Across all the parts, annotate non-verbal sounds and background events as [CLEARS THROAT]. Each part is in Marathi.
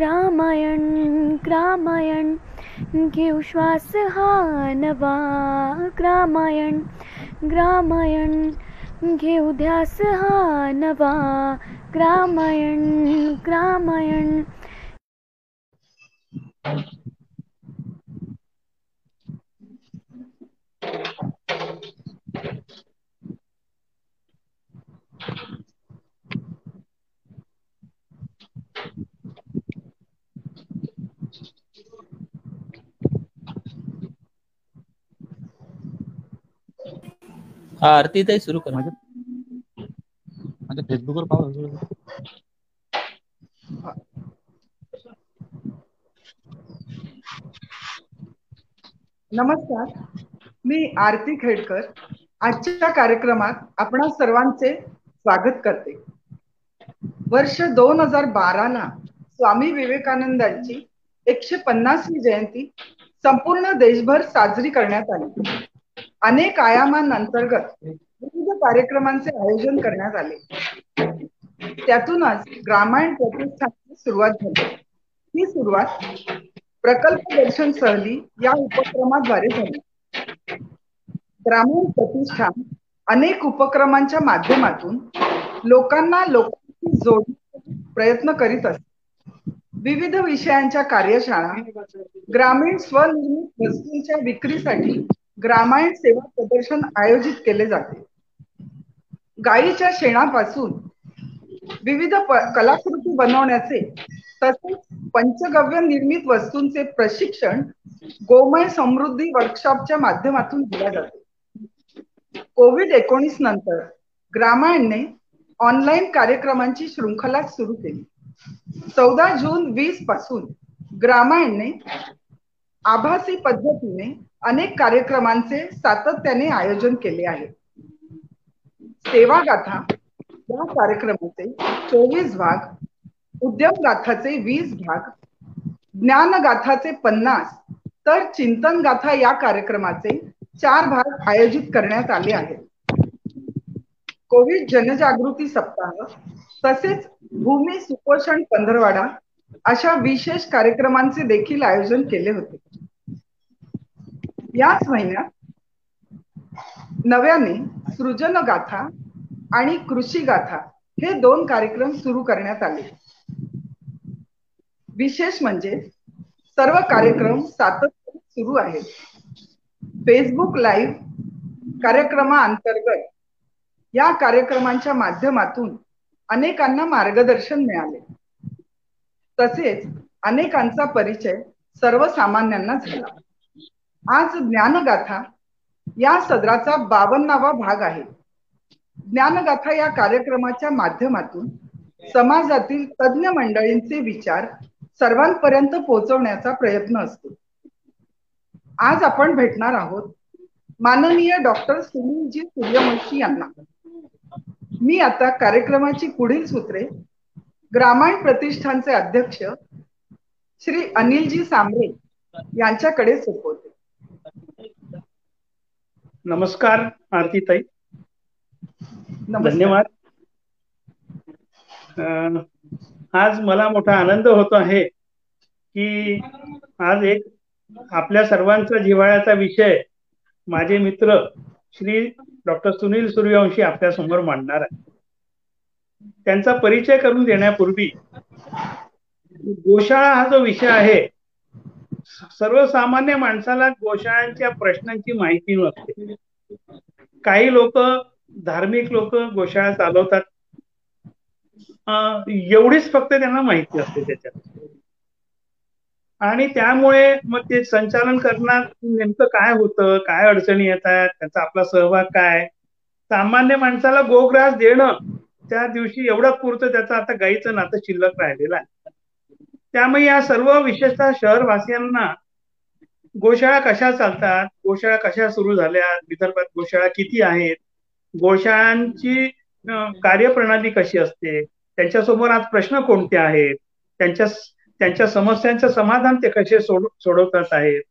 ग्रामायण ग्रामायण घेऊ श्वास हा नवा. ग्रामायण ग्रामायण घेऊ ध्यास हा नवा. ग्रामायण ग्रामायण हा आरती ताई सुरू कर. माझ्या माझ्या फेसबुकवर पाहू नमस्कार. मी आरती खेडकर. आजच्या कार्यक्रमात आपण सर्वांचे स्वागत करते. वर्ष दोन हजार बाराला स्वामी विवेकानंदांची एकशे पन्नासवी जयंती संपूर्ण देशभर साजरी करण्यात आली. अनेक आयामांअंतर्गत विविध कार्यक्रमांचे आयोजन करण्यात आले. त्यातूनच ग्रामायण प्रतिष्ठानची सुरुवात झाली. ही सुरुवात प्रकल्प दर्शन सहली या उपक्रमाद्वारे झाली. ग्रामीण प्रतिष्ठान अनेक उपक्रमांच्या माध्यमातून लोकांना लोकांशी जोडण्यासाठी प्रयत्न करीत असते. विविध विषयांच्या कार्यशाळा ग्रामीण स्वनिर्मित वस्तूंच्या विक्रीसाठी ग्रामायण सेवा प्रदर्शन आयोजित केले जाते. गायीच्या शेणापासून विविध कलाकृती बनवण्याचे तसेच पंचगव्य निर्मित वस्तूंचे प्रशिक्षण गोमय समृद्धी वर्कशॉपच्या माध्यमातून दिल्या जाते. कोविड एकोणीस नंतर ग्रामायणने ऑनलाईन कार्यक्रमांची शृंखला सुरू केली. चौदा जून वीसपासून ग्रामायणने आभासी पद्धतीने अनेक कार्यक्रमांचे सातत्याने आयोजन केले आहे. सेवा गाथा या कार्यक्रमाचे चोवीस भाग उद्यम गाथाचे वीस भाग ज्ञान गाथाचे पन्नास तर चिंतन गाथा या कार्यक्रमाचे चार भाग आयोजित करण्यात आले आहेत. कोविड जनजागृती सप्ताह तसेच भूमी सुपोषण पंधरवाडा अशा विशेष कार्यक्रमांचे देखील आयोजन केले होते. याच महिन्यात नव्याने सृजन गाथा आणि कृषी गाथा हे दोन कार्यक्रम सुरू करण्यात आले. विशेष म्हणजे सर्व कार्यक्रम सातत्याने सुरू आहेत. फेसबुक लाईव्ह कार्यक्रमाअंतर्गत या कार्यक्रमांच्या माध्यमातून अनेकांना मार्गदर्शन मिळाले. तसेच अनेकांचा परिचय सर्वसामान्यांना झाला. आज ज्ञानगाथा या सदराचा बावन्नावा भाग आहे. ज्ञानगाथा या कार्यक्रमाच्या माध्यमातून समाजातील तज्ज्ञ मंडळींचे विचार सर्वांपर्यंत पोहोचवण्याचा प्रयत्न असतो. आज आपण भेटणार आहोत माननीय डॉक्टर सुनीलजी सूर्यवंशी यांना. मी आता कार्यक्रमाची पुढील सूत्रे ग्रामायण प्रतिष्ठानचे अध्यक्ष श्री अनिलजी सांबरे यांच्याकडे सोपवते. नमस्कार आरतीताई. धन्यवाद. आज मला मोठा आनंद होतो आहे की आज एक आपल्या सर्वांचा जिव्हाळ्याचा विषय माझे मित्र श्री डॉक्टर सुनील सूर्यवंशी आपल्यासमोर मांडणार आहे त्यांचा परिचय करून देण्यापूर्वी गोशाळा हा जो विषय आहे सर्वसामान्य माणसाला गोशाळांच्या प्रश्नांची माहिती नसते. काही लोक धार्मिक लोक गोशाळा चालवतात. एवढीच फक्त त्यांना माहिती असते त्याच्यात. आणि त्यामुळे मग ते संचालन करणार नेमकं काय होतं काय अडचणी येतात त्याचा आपला सहभाग काय? सामान्य माणसाला गोग्रास देणं त्या दिवशी एवढा पुरतं त्याचं आता गाईचं नातं शिल्लक राहिलेलं आहे. त्यामुळे या सर्व विशेषतः शहरवासियांना गोशाळा कशा चालतात गोशाळा कशा सुरू झाल्या विदर्भात गोशाळा किती आहेत गोशाळांची कार्यप्रणाली कशी असते त्यांच्यासमोर आज प्रश्न कोणते आहेत त्यांच्या त्यांच्या समस्यांचं समाधान ते कसे सोड सोडवतात आहेत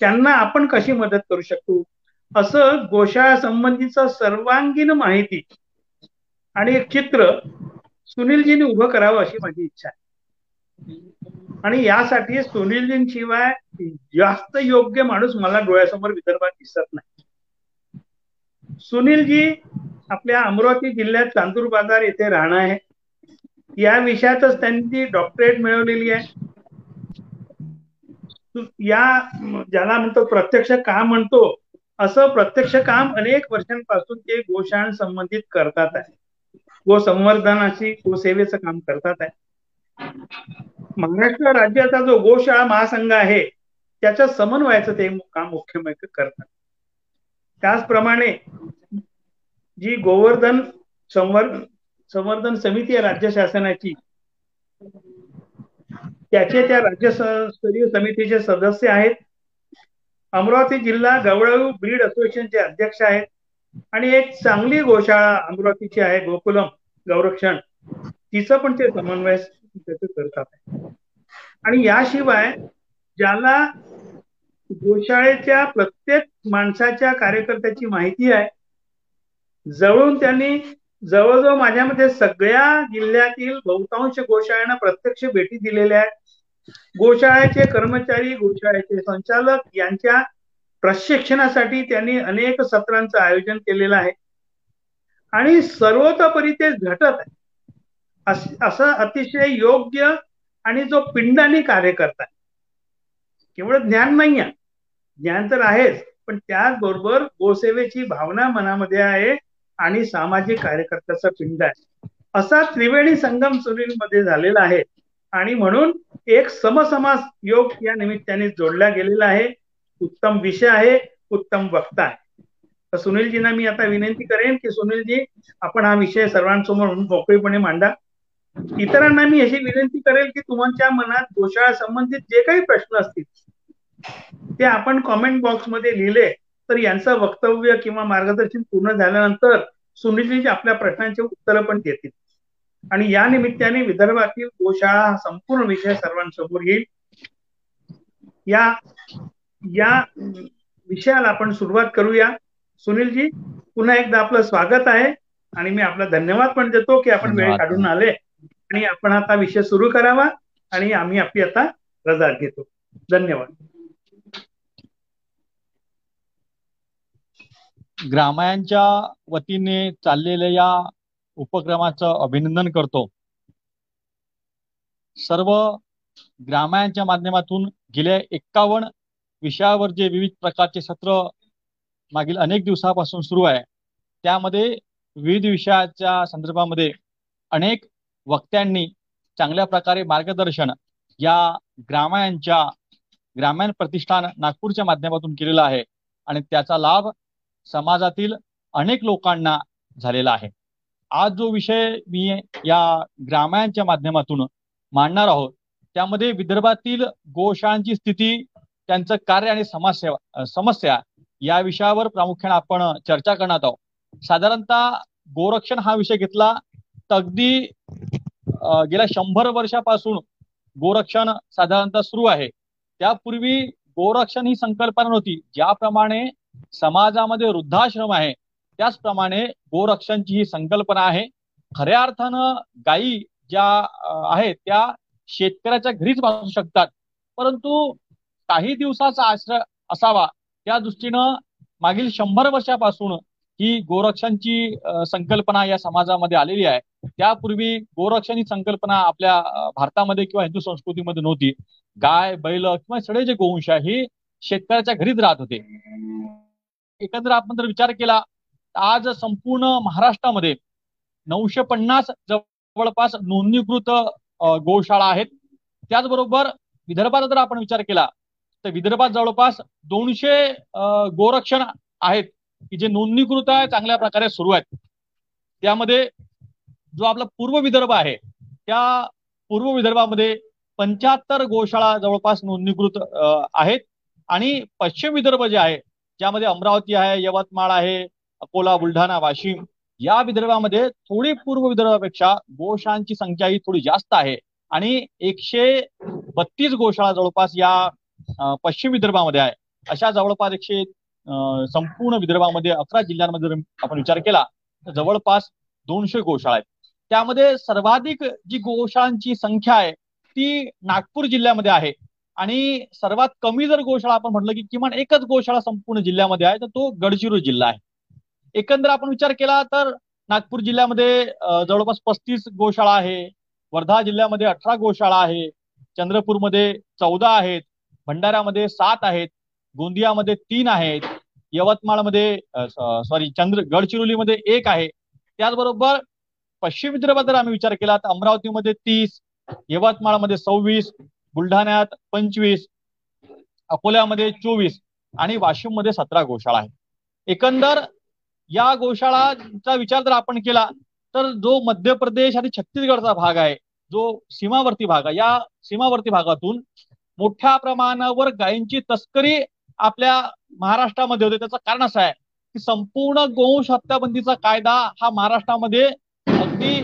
त्यांना आपण कशी मदत करू शकतो असं गोशाळा संबंधीच सर्वांगीण माहिती आणि एक चित्र सुनीलजीने उभं करावं अशी माझी इच्छा आहे. आणि यासाठी सुनीलजींशिवाय जास्त योग्य माणूस मला डोळ्यासमोर विदर्भात दिसत नाही. सुनीलजी आपल्या अमरावती जिल्ह्यात चांदूर बाजार येथे राहणं आहे या विषयातच त्यांनी डॉक्टरेट मिळवलेली आहे. या ज्याला म्हणतो प्रत्यक्ष काम म्हणतो असं प्रत्यक्ष काम अनेक वर्षांपासून ते गोशाण संबंधित करतात आहे. गो संवर्धनाची गोसेवेचं काम करतात आहे. महाराष्ट्र राज्याचा जो गोशाळा महासंघ आहे त्याच्या समन्वयाचं ते काम मुख्यमंत्री करतात. त्याचप्रमाणे जी गोवर्धन संवर्धन संवर्धन समिती आहे राज्य शासनाची त्याचे त्या राज्यस्तरीय समितीचे सदस्य आहेत. अमरावती जिल्हा गवळाऊ ब्रीड असोसिएशनचे अध्यक्ष आहेत. आणि एक चांगली गोशाळा अमरावतीची आहे गोकुलम गौरक्षण. तिचं पण ते समन्वय करतात. आणि याशिवाय ज्याला गोशाळेच्या प्रत्येक माणसाच्या कार्यकर्त्याची माहिती आहे जवळून त्यांनी जवळजवळ माझ्या मते सगळ्या जिल्ह्यातील बहुतांश गोशाळांना प्रत्यक्ष भेटी दिलेल्या आहेत. गोशाळेचे कर्मचारी गोशाळेचे संचालक यांच्या प्रशिक्षणासाठी त्यांनी अनेक सत्रांचं आयोजन केलेलं आहे. आणि सर्वतोपरी ते झटत आहे. असं अतिशय योग्य आणि जो पिंडाने कार्य करतात केवळ ज्ञान नाही आहे ज्ञान तर आहेच पण त्याचबरोबर गोसेवेची भावना मनामध्ये आहे आणि सामाजिक कार्यकर्त्याचा पिंड आहे. असा त्रिवेणी संगम सुनील मध्ये झालेला आहे आणि म्हणून एक समसमास योग या निमित्ताने जोडला गेलेला आहे. उत्तम विषय आहे उत्तम वक्ता आहे. तर सुनीलजींना मी आता विनंती करेन की सुनीलजी आपण हा विषय सर्वांसमोर मोकळीपणे मांडा. इतरांना मी अशी विनंती करेल की तुमच्या मनात गोशाळा संबंधित जे काही प्रश्न असतील ते आपण कॉमेंट बॉक्समध्ये लिहिले तर यांचं वक्तव्य किंवा मार्गदर्शन पूर्ण झाल्यानंतर सुनीलजी आपल्या प्रश्नांचे उत्तर पण देतील. आणि या निमित्ताने विदर्भातील गोशाळा हा संपूर्ण विषय सर्वांसमोर येईल. या या विषयाला आपण सुरुवात करूया. सुनीलजी पुन्हा एकदा आपलं स्वागत आहे आणि मी आपला धन्यवाद पण देतो की आपण वेळ काढून आले. आणि आपण आता विषय सुरू करावा आणि आम्ही आपली आता रजा घेतो. धन्यवाद. ग्रामायांच्या वतीने चाललेल्या या उपक्रमाचं अभिनंदन करतो. सर्व ग्रामायांच्या माध्यमातून गेल्या एक्कावन्न विषयावर जे विविध प्रकारचे सत्र मागील अनेक दिवसापासून सुरू आहे त्यामध्ये विविध विषयाच्या संदर्भामध्ये अनेक वक्त्यांनी चांगल्या प्रकारे मार्गदर्शन या ग्रामायणच्या ग्रामीण प्रतिष्ठान नागपूरच्या माध्यमातून केलेला आहे. आणि त्याचा लाभ समाजातील अनेक लोकांना झालेला आहे. आज जो विषय मी या ग्रामायणच्या माध्यमातून मांडणार आहोत त्यामध्ये विदर्भातील गोशाळांची स्थिती त्यांचं कार्य आणि समस्या समस्या या विषयावर प्रामुख्याने आपण चर्चा करणार आहोत. साधारणतः गोरक्षण हा विषय घेतला तर अगदी गेल्या शंभर वर्षापासून गोरक्षण साधारणतः सुरू आहे. त्यापूर्वी गोरक्षण ही संकल्पना नव्हती. ज्याप्रमाणे समाजामध्ये वृद्धाश्रम आहे त्याचप्रमाणे गोरक्षणची ही संकल्पना आहे. खऱ्या अर्थानं गायी ज्या आहेत त्या शेतकऱ्याच्या घरीच वाचू शकतात. परंतु काही दिवसाचा आश्रय असावा त्या दृष्टीनं मागील शंभर वर्षापासून ही गोरक्षांची संकल्पना या समाजामध्ये आलेली आहे. त्यापूर्वी गोरक्षण ही संकल्पना आपल्या भारतामध्ये किंवा हिंदू संस्कृतीमध्ये नव्हती. गाय बैल किंवा सगळे जे गोवंश आहे हे शेतकऱ्याच्या घरीच राहत होते. एकंदर आपण जर विचार केला आज संपूर्ण महाराष्ट्रामध्ये नऊशे पन्नास जवळपास नोंदणीकृत गोशाळा आहेत. त्याचबरोबर विदर्भाचा जर आपण विचार केला तर विदर्भात जवळपास दोनशे गोरक्षण आहेत. की जे नोंदणीकृत आहे चांगल्या प्रकारे सुरू आहेत. त्यामध्ये जो आपला पूर्व विदर्भ आहे त्या पूर्व विदर्भामध्ये पंच्याहत्तर गोशाळा जवळपास नोंदणीकृत आहेत. आणि पश्चिम विदर्भ जे आहे ज्यामध्ये अमरावती आहे यवतमाळ आहे अकोला बुलढाणा वाशिम या विदर्भामध्ये थोडी पूर्व विदर्भापेक्षा गोशाळांची संख्या ही थोडी जास्त आहे. आणि एकशे बत्तीस गोशाळा जवळपास या पश्चिम विदर्भामध्ये आहे. अशा जवळपास एकशे संपूर्ण विदर्भामध्ये अकरा जिल्ह्यांमध्ये जर आपण विचार केला तर जवळपास दोनशे गोशाळा आहेत. त्यामध्ये सर्वाधिक जी गोशाळांची संख्या आहे ती नागपूर जिल्ह्यामध्ये आहे. आणि सर्वात कमी जर गोशाळा आपण म्हटलं की किमान एकच गोशाळा संपूर्ण जिल्ह्यामध्ये आहे तर तो गडचिरोली जिल्हा आहे. एकंदर आपण विचार केला तर नागपूर जिल्ह्यामध्ये जवळपास पस्तीस गोशाळा आहे वर्धा जिल्ह्यामध्ये अठरा गोशाळा आहे चंद्रपूरमध्ये चौदा आहेत भंडाऱ्यामध्ये सात आहेत गोंदियामध्ये तीन आहेत यवतमाळमध्ये सॉरी चंद्र गडचिरोलीमध्ये एक आहे. त्याचबरोबर पश्चिम विदर्भात जर आम्ही विचार केला तर अमरावतीमध्ये तीस यवतमाळमध्ये सव्वीस बुलढाण्यात पंचवीस अकोल्यामध्ये चोवीस आणि वाशिममध्ये सतरा गोशाळा आहे एकंदर या गोशाळाचा विचार जर आपण केला तर जो मध्य प्रदेश आणि छत्तीसगडचा भाग आहे जो सीमावर्ती भाग आहे या सीमावर्ती भागातून मोठ्या प्रमाणावर गायींची तस्करी आपल्या महाराष्ट्रामध्ये होते. त्याचं कारण असं आहे की संपूर्ण गोवंश हत्याबंदीचा कायदा हा महाराष्ट्रामध्ये अगदी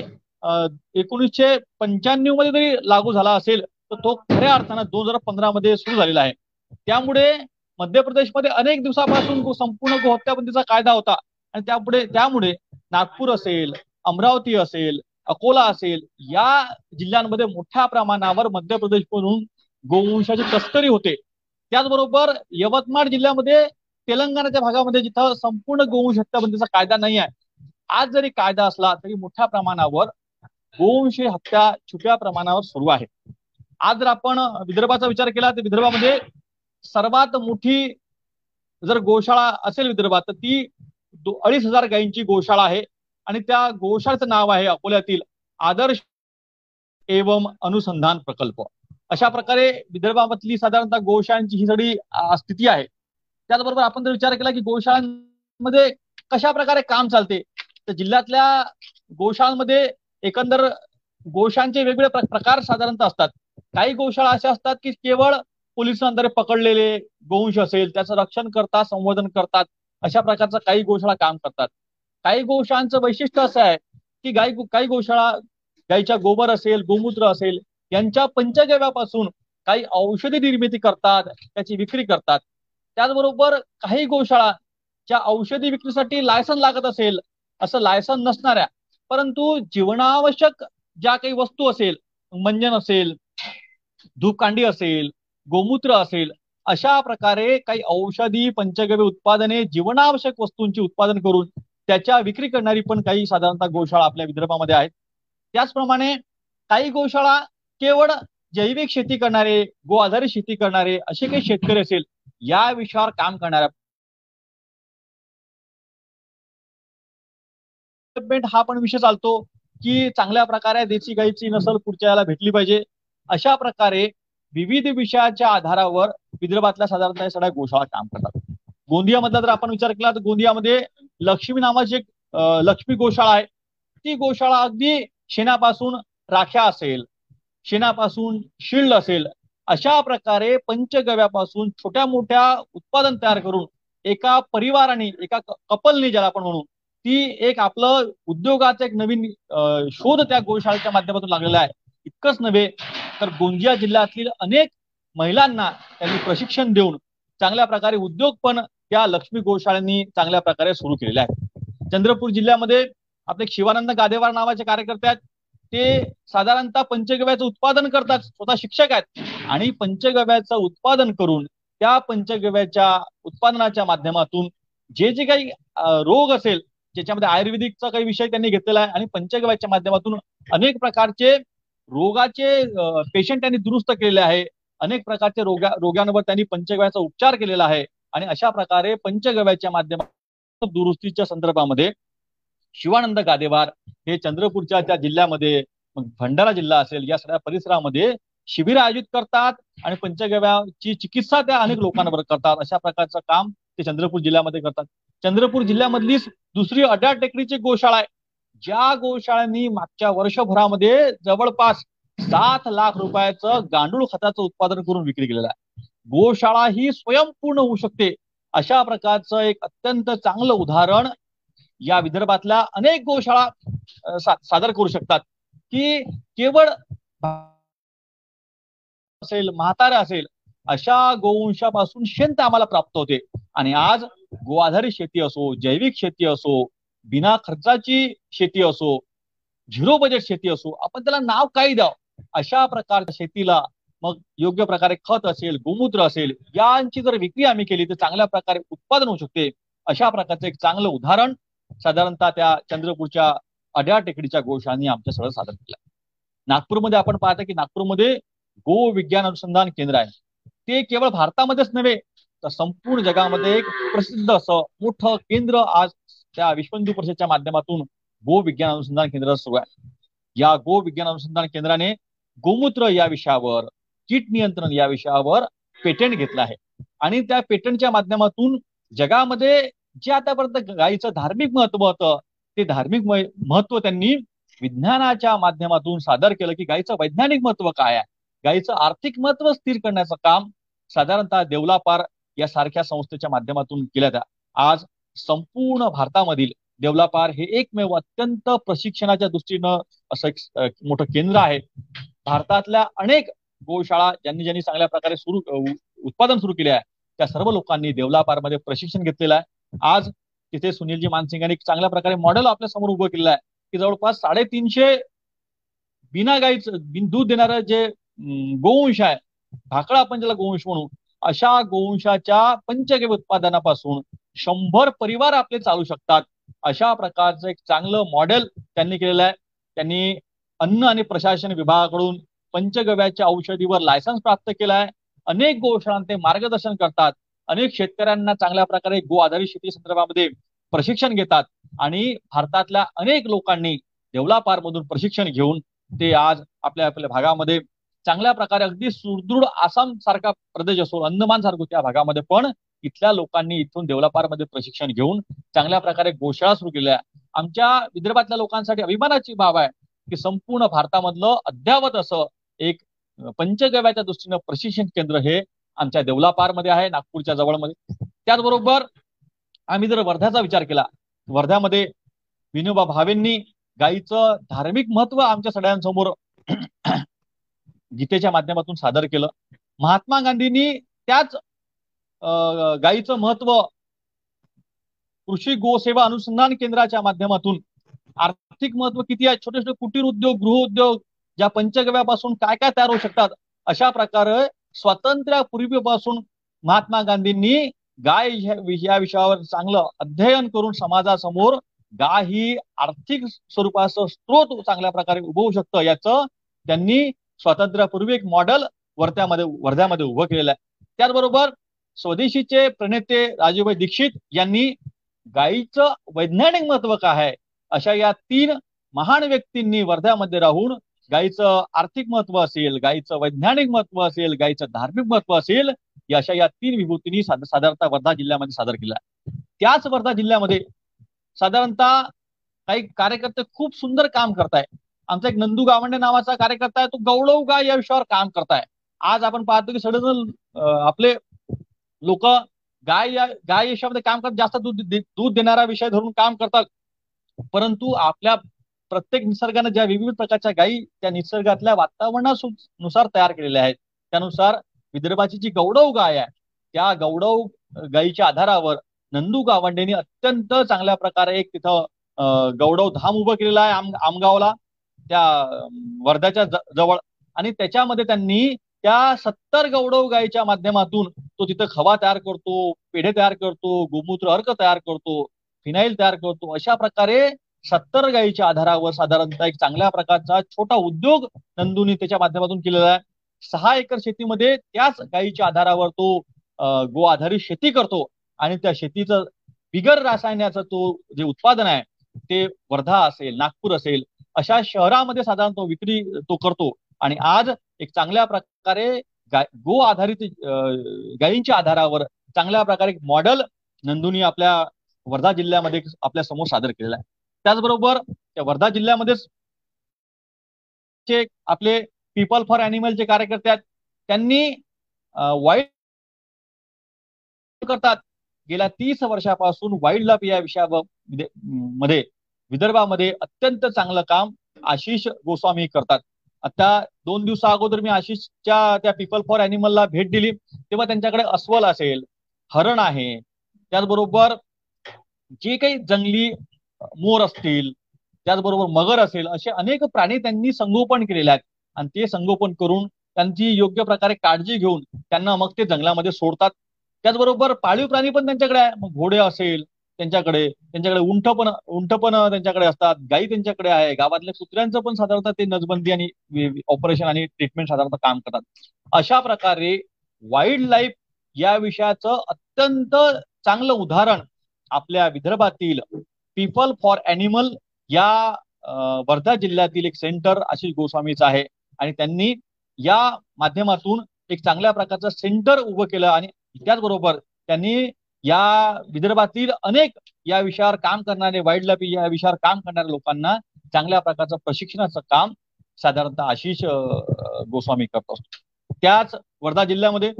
एकोणीसशे पंच्याण्णवमध्ये जरी लागू झाला असेल तर तो खऱ्या अर्थानं दोन हजार पंधरा मध्ये सुरू झालेला आहे. त्यामुळे मध्य प्रदेशमध्ये अनेक दिवसापासून संपूर्ण गोहत्याबंदीचा कायदा होता. आणि त्यापुढे त्यामुळे नागपूर असेल अमरावती असेल अकोला असेल या जिल्ह्यांमध्ये मोठ्या प्रमाणावर मध्य प्रदेशमधून गोवंशाची तस्करी होते. त्याचबरोबर यवतमाळ जिल्ह्यामध्ये तेलंगणाच्या भागामध्ये जिथं संपूर्ण गोवंश हत्याबंदीचा कायदा नाही आहे. आज जरी कायदा असला तरी मोठ्या प्रमाणावर गोवंश हत्या छुप्या प्रमाणावर सुरू आहे. आज जर आपण विदर्भाचा विचार केला तर विदर्भामध्ये सर्वात मोठी जर गोशाळा असेल विदर्भात तर ती अडीच हजार गायींची गोशाळा आहे आणि त्या गोशाळेचं नाव आहे अकोल्यातील आदर्श एवं अनुसंधान प्रकल्प. अशा प्रकारे विदर्भामधली साधारणतः गोशाळांची ही सगळी स्थिती आहे. त्याचबरोबर आपण जर विचार केला की गोशाळांमध्ये कशा प्रकारे काम चालते तर जिल्ह्यातल्या गोशाळांमध्ये एकंदर गोशांचे वेगवेगळे प्रकार साधारणतः असतात. काही गोशाळा अशा असतात की केवळ पोलिसांद्वारे पकडलेले गोवंश असेल त्याचं रक्षण करतात संवर्धन करतात अशा प्रकारचा काही गोशाळा काम करतात. काही गोशाळांचं वैशिष्ट्य असं आहे की गाय काही गोशाळा गायीच्या गोबर असेल गोमूत्र असेल यांच्या पंचगव्यापासून काही औषधी निर्मिती करतात त्याची विक्री करतात. त्याचबरोबर काही गोशाळा ज्या औषधी विक्रीसाठी लायसन लागत असेल असं लायसन नसणाऱ्या परंतु जीवनावश्यक ज्या काही वस्तू असेल मंजन असेल धूपकांडी असेल गोमूत्र असेल अशा प्रकारे काही औषधी पंचगव्य उत्पादने जीवनावश्यक वस्तूंची उत्पादन करून त्याच्या विक्री करणारी पण काही साधारणतः गोशाळा आपल्या विदर्भामध्ये आहेत. त्याचप्रमाणे काही गोशाळा केवळ जैविक शेती करणारे गो आधारित शेती करणारे असे काही शेतकरी असेल या विषयावर काम करणाऱ्या हा पण विषय चालतो की चांगल्या प्रकारे देशी गाईची नसल पुढच्या याला भेटली पाहिजे. अशा प्रकारे विविध विषयाच्या आधारावर विदर्भातल्या साधारणतः सगळ्या गोशाळा काम करतात. गोंदियामधला जर आपण विचार केला तर गोंदियामध्ये लक्ष्मी नावाची एक लक्ष्मी गोशाळा आहे. ती गोशाळा अगदी शेणापासून राख्या असेल शेणापासून शिल्ड असेल अशा प्रकारे पंचगव्यापासून छोट्या मोठ्या उत्पादन तयार करून एका परिवाराने एका कपलने ज्याला आपण म्हणू ती एक आपलं उद्योगाचा एक नवीन शोध त्या गोशाळेच्या माध्यमातून लागलेला आहे. इतकंच नव्हे तर गोंदिया जिल्ह्यातील अनेक महिलांना त्यांनी प्रशिक्षण देऊन चांगल्या प्रकारे उद्योग पण त्या लक्ष्मी गोशाळांनी चांगल्या प्रकारे सुरू केलेले आहेत चंद्रपूर जिल्ह्यामध्ये आपले शिवानंद गादेवार नावाचे कार्यकर्ते आहेत. ते साधारणतः पंचगव्याचं उत्पादन करतात स्वतः शिक्षक आहेत. आणि पंचगव्याचं उत्पादन करून त्या पंचगव्याच्या उत्पादनाच्या माध्यमातून जे जे काही रोग असेल ज्याच्यामध्ये आयुर्वेदिकचा काही विषय त्यांनी घेतलेला आहे आणि पंचगव्याच्या माध्यमातून अनेक प्रकारचे रोगाचे पेशंट त्यांनी दुरुस्त केलेले आहे. अनेक प्रकारचे रोगा रोगांवर त्यांनी पंचगव्याचा उपचार केलेला आहे. आणि अशा प्रकारे पंचगव्याच्या माध्यमातून दुरुस्तीच्या संदर्भामध्ये शिवानंद गादेवार हे चंद्रपूरच्या त्या जिल्ह्यामध्ये भंडारा जिल्हा असेल या सगळ्या परिसरामध्ये शिबिर आयोजित करतात आणि पंचगव्याची चिकित्सा त्या अनेक लोकांवर करतात. अशा प्रकारचं काम ते चंद्रपूर जिल्ह्यामध्ये करतात. चंद्रपूर जिल्ह्यामधलीच दुसरी अड्या टेकडीची गोशाळा आहे. ज्या गोशाळांनी मागच्या वर्षभरामध्ये जवळपास सात लाख रुपयाचं गांडूळ खताचं उत्पादन करून विक्री केलेलं आहे. गोशाळा ही स्वयंपूर्ण होऊ शकते. अशा प्रकारचं एक अत्यंत चांगलं उदाहरण या विदर्भातल्या अनेक गोशाळा सादर करू शकतात. की केवळ असेल म्हातारा असेल अशा गोवंशापासून शेंत आम्हाला प्राप्त होते. आणि आज गो आधारित शेती असो जैविक शेती असो बिना खर्चाची शेती असो झिरो बजेट शेती असो आपण त्याला नाव काही द्यावं? अशा प्रकारच्या शेतीला मग योग्य प्रकारे खत असेल गोमूत्र असेल यांची जर विक्री आम्ही केली तर चांगल्या प्रकारे उत्पादन होऊ शकते. अशा प्रकारचं एक चांगलं उदाहरण साधारणतः त्या चंद्रपूरच्या अड्या टेकडीच्या गोशांनी आमच्या सगळं सादर केलं. नागपूरमध्ये आपण पाहता की नागपूरमध्ये गो विज्ञान अनुसंधान केंद्र आहे. ते केवळ भारतामध्येच नव्हे तर संपूर्ण जगामध्ये एक प्रसिद्ध असं मोठं केंद्र आज त्या विश्व हिंदू परिषदेच्या माध्यमातून गो विज्ञान अनुसंधान केंद्र सुरू आहे. या गो विज्ञान अनुसंधान केंद्राने गोमूत्र या विषयावर कीट नियंत्रण या विषयावर पेटंट घेतलं आहे. आणि त्या पेटंटच्या माध्यमातून जगामध्ये जे आतापर्यंत गायीचं धार्मिक महत्त्व होतं ते धार्मिक महत्त्व त्यांनी विज्ञानाच्या माध्यमातून सादर केलं की गायीचं वैज्ञानिक महत्त्व काय आहे? गायीचं आर्थिक महत्त्व स्थिर करण्याचं काम साधारणतः देवलापार या सारख्या संस्थेच्या माध्यमातून केलं आज संपूर्ण भारतामधील देवलापार हे एकमेव अत्यंत प्रशिक्षणाच्या दृष्टीनं असं एक मोठं केंद्र आहे. भारतातल्या अनेक गोशाळा ज्यांनी ज्यांनी चांगल्या प्रकारे सुरू उत्पादन सुरू केले आहे त्या सर्व लोकांनी देवलापारमध्ये प्रशिक्षण घेतलेलं आहे. आज तिथे सुनीलजी मानसिंग यांनी चांगल्या प्रकारे मॉडेल आपल्यासमोर उभं केलेलं आहे. की जवळपास साडेतीनशे बिना गाईच दूध देणारं जे गोवंश आहे भाकडा आपण ज्याला गोवंश म्हणू अशा गोवंशाच्या पंचगव्य उत्पादनापासून शंभर परिवार आपले चालू शकतात. अशा प्रकारचं एक चांगलं मॉडेल त्यांनी केलेलं आहे. त्यांनी अन्न आणि प्रशासन विभागाकडून पंचगव्याच्या औषधीवर लायसन्स प्राप्त केलं आहे. अनेक गोशाळांचे मार्गदर्शन करतात. अनेक शेतकऱ्यांना चांगल्या प्रकारे गो आधारित शेती संदर्भामध्ये प्रशिक्षण घेतात आणि भारतातल्या अनेक लोकांनी देवलापार मधून प्रशिक्षण घेऊन ते आज आपल्या आपल्या भागामध्ये चांगल्या प्रकारे अगदी सुदृढ आसाम सारखा प्रदेश असो अंदमान सारखं त्या भागामध्ये पण इथल्या लोकांनी इथून देवलापारमध्ये प्रशिक्षण घेऊन चांगल्या प्रकारे गोशाळा सुरू केल्या आमच्या विदर्भातल्या लोकांसाठी अभिमानाची बाब आहे की संपूर्ण भारतामधलं अद्यावत असं एक पंचगव्याच्या दृष्टीनं प्रशिक्षण केंद्र हे आमच्या देवलापारमध्ये आहे नागपूरच्या जवळमध्ये. त्याचबरोबर आम्ही जर वर्ध्याचा विचार केला वर्ध्यामध्ये विनोबा भावेंनी गायीचं धार्मिक महत्त्व आमच्या सगळ्यांसमोर [CLEARS THROAT] गीतेच्या माध्यमातून सादर केलं. महात्मा गांधींनी त्याच गायीचं महत्त्व कृषी गोसेवा अनुसंधान केंद्राच्या माध्यमातून आर्थिक महत्त्व किती आहे छोटे छोटे कुटीर उद्योग गृह उद्योग ज्या पंचगव्यापासून काय काय तयार होऊ शकतात अशा प्रकारे स्वातंत्र्यापूर्वीपासून महात्मा गांधींनी गाय या विषयावर चांगलं अध्ययन करून समाजासमोर गाय ही आर्थिक स्वरूपाचं स्त्रोत चांगल्या प्रकारे उभवू शकतं याचं त्यांनी स्वातंत्र्यापूर्वी एक मॉडेल वर्ध्यामध्ये वर्ध्यामध्ये उभं केलेलं आहे. त्याचबरोबर स्वदेशीचे प्रणेते राजूभाई दीक्षित यांनी गायीचं वैज्ञानिक महत्त्व काय आहे? अशा या तीन महान व्यक्तींनी वर्ध्यामध्ये राहून गायीचं आर्थिक महत्त्व असेल गायीचं वैज्ञानिक महत्त्व असेल गायीचं धार्मिक महत्त्व असेल या अशा या तीन विभूतींनी साधारणतः वर्धा जिल्ह्यामध्ये सादर केला. त्याच वर्धा जिल्ह्यामध्ये साधारणतः काही कार्यकर्ते खूप सुंदर काम करताय. आमचा एक नंदू गावंडे नावाचा कार्यकर्ता आहे तो गौडव गाय या विषयावर काम करताय. आज आपण पाहतो की सगळेजण आपले लोक गाय या गाय याच्यामध्ये काम करत जास्त दूध दूध देणारा विषय धरून काम करतात. परंतु आपल्या प्रत्येक निसर्गाने ज्या विविध प्रकारच्या गायी त्या निसर्गातल्या वातावरणानुसार तयार केलेल्या आहेत. त्यानुसार विदर्भाची जी गौडव गाय आहे त्या गौडव गायीच्या आधारावर नंदू गावंडेनी अत्यंत चांगल्या प्रकारे एक तिथं गौडव धाम उभं केलेलं आहे आम आमगावला. त्या वर्ध्याच्या जवळ. आणि त्याच्यामध्ये त्यांनी त्या सत्तर गौडव गायीच्या माध्यमातून तो तिथं खवा तयार करतो पेढे तयार करतो गोमूत्र अर्क तयार करतो फिनाईल तयार करतो अशा प्रकारे सत्तर गायीच्या आधारावर साधारणतः एक चांगल्या प्रकारचा छोटा उद्योग नंदूनी त्याच्या माध्यमातून केलेला आहे. सहा एकर शेतीमध्ये त्याच गायीच्या आधारावर तो गो आधारित शेती करतो आणि त्या शेतीचं बिगर रासायनाचं तो जे उत्पादन आहे ते वर्धा असेल नागपूर असेल अशा शहरामध्ये साधारण तो विक्री तो करतो. आणि आज एक चांगल्या प्रकारे गो आधारित गायींच्या आधारावर चांगल्या प्रकारे मॉडेल नंदुनी आपल्या वर्धा जिल्ह्यामध्ये आपल्यासमोर सादर केलेला आहे. त्याचबरोबर त्या वर्धा जिल्ह्यामध्येच आपले पीपल फॉर अॅनिमलचे कार्यकर्ते आहेत. त्यांनी वाईल्ड करतात. गेल्या तीस वर्षापासून वाईल्ड लाईफ या विषयावर मध्ये विदर्भामध्ये अत्यंत चांगलं काम आशिष गोस्वामी करतात. आता दोन दिवसा अगोदर मी आशिषच्या त्या पीपल फॉर अॅनिमलला भेट दिली. तेव्हा त्यांच्याकडे अस्वल असेल हरण आहे. त्याचबरोबर जे काही जंगली मोर असतील त्याचबरोबर मगर असेल असे अनेक प्राणी त्यांनी संगोपन केलेले आहेत. आणि ते संगोपन करून त्यांची योग्य प्रकारे काळजी घेऊन त्यांना मग ते जंगलामध्ये सोडतात. त्याचबरोबर पाळीव प्राणी पण त्यांच्याकडे आहे. मग घोडे असेल त्यांच्याकडे त्यांच्याकडे उंट पण उंट पण त्यांच्याकडे असतात. गाई त्यांच्याकडे आहे. गावातल्या कुत्र्यांचं पण साधारणतः ते नजबंदी आणि ऑपरेशन आणि ट्रीटमेंट साधारणतः काम करतात. अशा प्रकारे वाईल्ड लाईफ या विषयाचं अत्यंत चांगलं उदाहरण आपल्या विदर्भातील पीपल फॉर अॅनिमल या वर्धा जिल्ह्यातील एक सेंटर आशिष गोस्वामीचं आहे. आणि त्यांनी या माध्यमातून एक चांगल्या प्रकारचं सेंटर उभं केलं आणि त्याचबरोबर त्यांनी या विदर्भातील अनेक या विषयावर काम करणारे वाईल्ड लाईफ या विषयावर काम करणाऱ्या लोकांना चांगल्या प्रकारचं प्रशिक्षणाचं काम साधारणतः आशिष गोस्वामी करत असतो. त्याच वर्धा जिल्ह्यामध्ये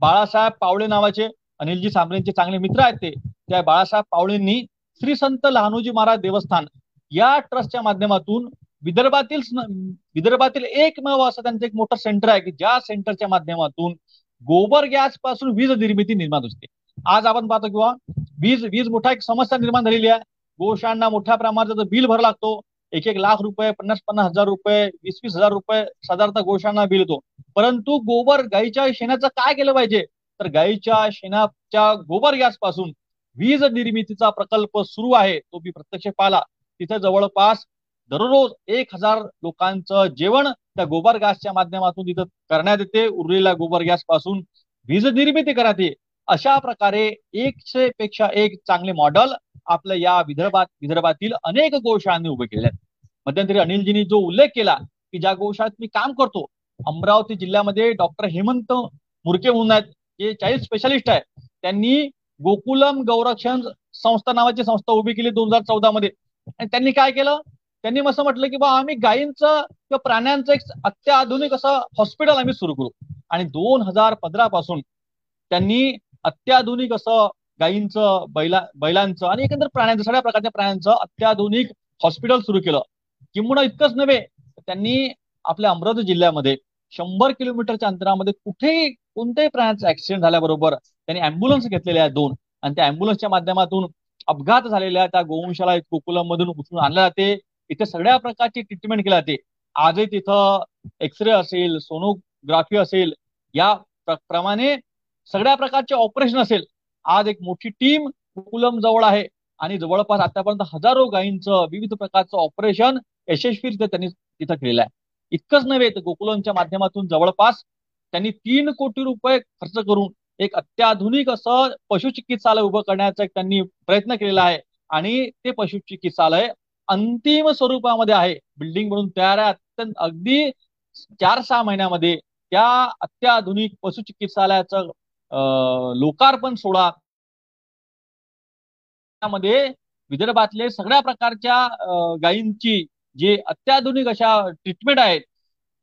बाळासाहेब पावळे नावाचे अनिलजी सांबरेंचे चांगले मित्र आहेत ते. त्या बाळासाहेब पावळेंनी श्री संत लहानोजी महाराज देवस्थान या ट्रस्टच्या माध्यमातून विदर्भातील विदर्भातील एकमेव असं त्यांचं एक मोठं सेंटर आहे की ज्या सेंटरच्या माध्यमातून गोबर गॅसपासून वीज निर्मिती निर्माण होते. आज आपण पाहतो किंवा वीज वीज मोठा एक समस्या निर्माण झालेली आहे. गोशांना मोठ्या प्रमाणात बिल भरावं लागतो एक एक लाख रुपये पन्नास पन्नास हजार रुपये वीस वीस हजार रुपये साधारणतः गोशांना बिल येतो. परंतु गोबर गाईच्या शेणाचं काय केलं पाहिजे? तर गाईच्या शेणाच्या गोबर गॅसपासून वीज निर्मितीचा प्रकल्प सुरू आहे तो मी प्रत्यक्ष पाहिला तिथे जवळपास दररोज एक हजार लोकांचं जेवण त्या गोबर गॅसच्या माध्यमातून तिथं करण्यात येते. उरलेल्या गोबर गॅसपासून वीज निर्मिती करण्यात येते. अशा प्रकारे एकशे पेक्षा एक चांगले मॉडेल आपल्या या विदर्भात विदर्भातील अनेक गोशाळांनी उभे केले आहेत. मध्यंतरी अनिलजींनी जो उल्लेख केला की ज्या गोशाळेत मी काम करतो अमरावती जिल्ह्यामध्ये डॉक्टर हेमंत मुरके म्हणून आहेत जे चाईल्ड स्पेशालिस्ट आहे त्यांनी गोकुलम गौरक्षण संस्था नावाची संस्था उभी केली दोन हजार चौदा मध्ये. आणि त्यांनी काय केलं? त्यांनी असं म्हटलं की बा आम्ही गायींचं किंवा प्राण्यांचं एक अत्याधुनिक असं हॉस्पिटल आम्ही सुरू करू. आणि दोन हजार पंधरा पासून त्यांनी अत्याधुनिक असं गायींचं बैला बैलांचं आणि एकंदर प्राण्यांचं सगळ्या प्रकारच्या प्राण्यांचं अत्याधुनिक हॉस्पिटल सुरू केलं. किंबहुना इतकंच नव्हे त्यांनी आपल्या अमरावती जिल्ह्यामध्ये शंभर किलोमीटरच्या अंतरामध्ये कुठेही कोणत्याही प्राण्याचा ऍक्सिडेंट झाल्याबरोबर त्यांनी अँब्युलन्स घेतलेल्या आहेत दोन आणि त्या अँब्युलन्सच्या माध्यमातून अपघात झालेल्या त्या गोवंशाला गोकुलम मधून उचलून आणल्या जाते. इथे सगळ्या प्रकारची ट्रीटमेंट केली जाते. आजही तिथं एक्सरे असेल सोनोग्राफी असेल या प्रमाणे सगळ्या प्रकारचे ऑपरेशन असेल. आज एक मोठी टीम गोकुलम जवळ आहे आणि जवळपास आतापर्यंत हजारो गायींचं विविध प्रकारचं ऑपरेशन यशस्वीरित्या त्यांनी तिथं केलेलं आहे. इतकंच नव्हे तर गोकुलमच्या माध्यमातून जवळपास त्यांनी तीन कोटी रुपये खर्च करून एक अत्याधुनिक असं पशुचिकित्सालय उभं करण्याचा त्यांनी प्रयत्न केलेला आहे. आणि ते पशुचिकित्सालय अंतिम स्वरूपामध्ये आहे. बिल्डिंग म्हणून तयार आहे. अत्यंत अगदी चार सहा महिन्यामध्ये त्या अत्याधुनिक पशुचिकित्सालयाचं लोकार्पण सोहळा त्यामध्ये विदर्भातले सगळ्या प्रकारच्या गायींची जे अत्याधुनिक अशा ट्रीटमेंट आहेत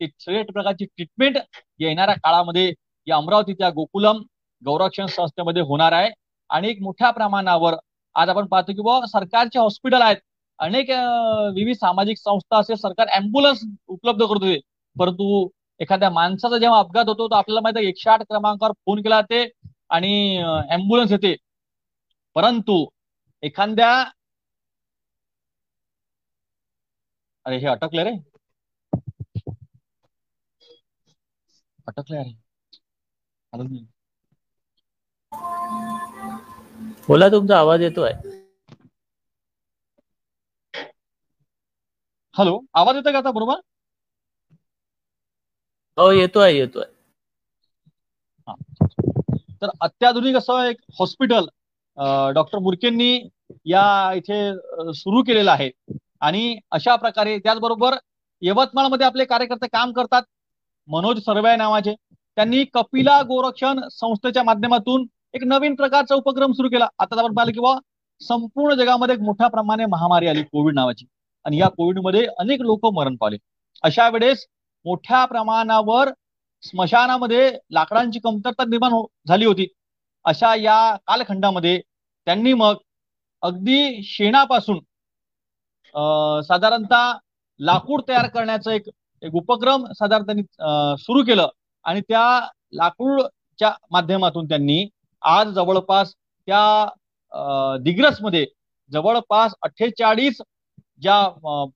एक सगळ्या प्रकारची ट्रीटमेंट येणाऱ्या काळामध्ये या अमरावतीच्या गोकुलम गौरक्षण संस्थेमध्ये होणार आहे. आणि एक मोठ्या प्रमाणावर आज आपण पाहतो की बाबा सरकारचे हॉस्पिटल आहेत. अनेक विविध सामाजिक संस्था असेल सरकार अँब्युलन्स उपलब्ध करत होते. परंतु एखाद्या माणसाचा जेव्हा अपघात होतो तो आपल्याला माहिती एकशे आठ क्रमांकावर फोन केला जाते आणि अँब्युलन्स येते. परंतु एखाद्या अरे हे अटकले रे. अटकले अरे बोला तुमचा आवाज येतोय. हॅलो आवाज येतोय का आता बरोबर? हो येतोय येतोय. तर अत्याधुनिक असं एक हॉस्पिटल डॉक्टर मुरकेंनी या इथे सुरू केलेलं आहे. आणि अशा प्रकारे त्याचबरोबर यवतमाळमध्ये आपले कार्यकर्ते काम करतात. मनोज सर्वे नावाचे. त्यांनी कपिला गोरक्षण संस्थेच्या माध्यमातून एक नवीन प्रकारचा उपक्रम सुरू केला. आता आपण पाहिलं किंवा संपूर्ण जगामध्ये एक मोठ्या प्रमाणे महामारी आली कोविड नावाची. आणि या कोविडमध्ये अनेक लोक मरण पावले. अशा वेळेस मोठ्या प्रमाणावर स्मशानामध्ये लाकडांची कमतरता निर्माण हो-, झाली होती. अशा या कालखंडामध्ये त्यांनी मग अगदी शेणापासून साधारणतः लाकूड तयार करण्याचं एक एक उपक्रम साधारण त्यांनी सुरू केलं आणि त्या लाकूडच्या माध्यमातून त्यांनी आज जवळपास त्या दिग्रसमध्ये जवळपास अठ्ठेचाळीस ज्या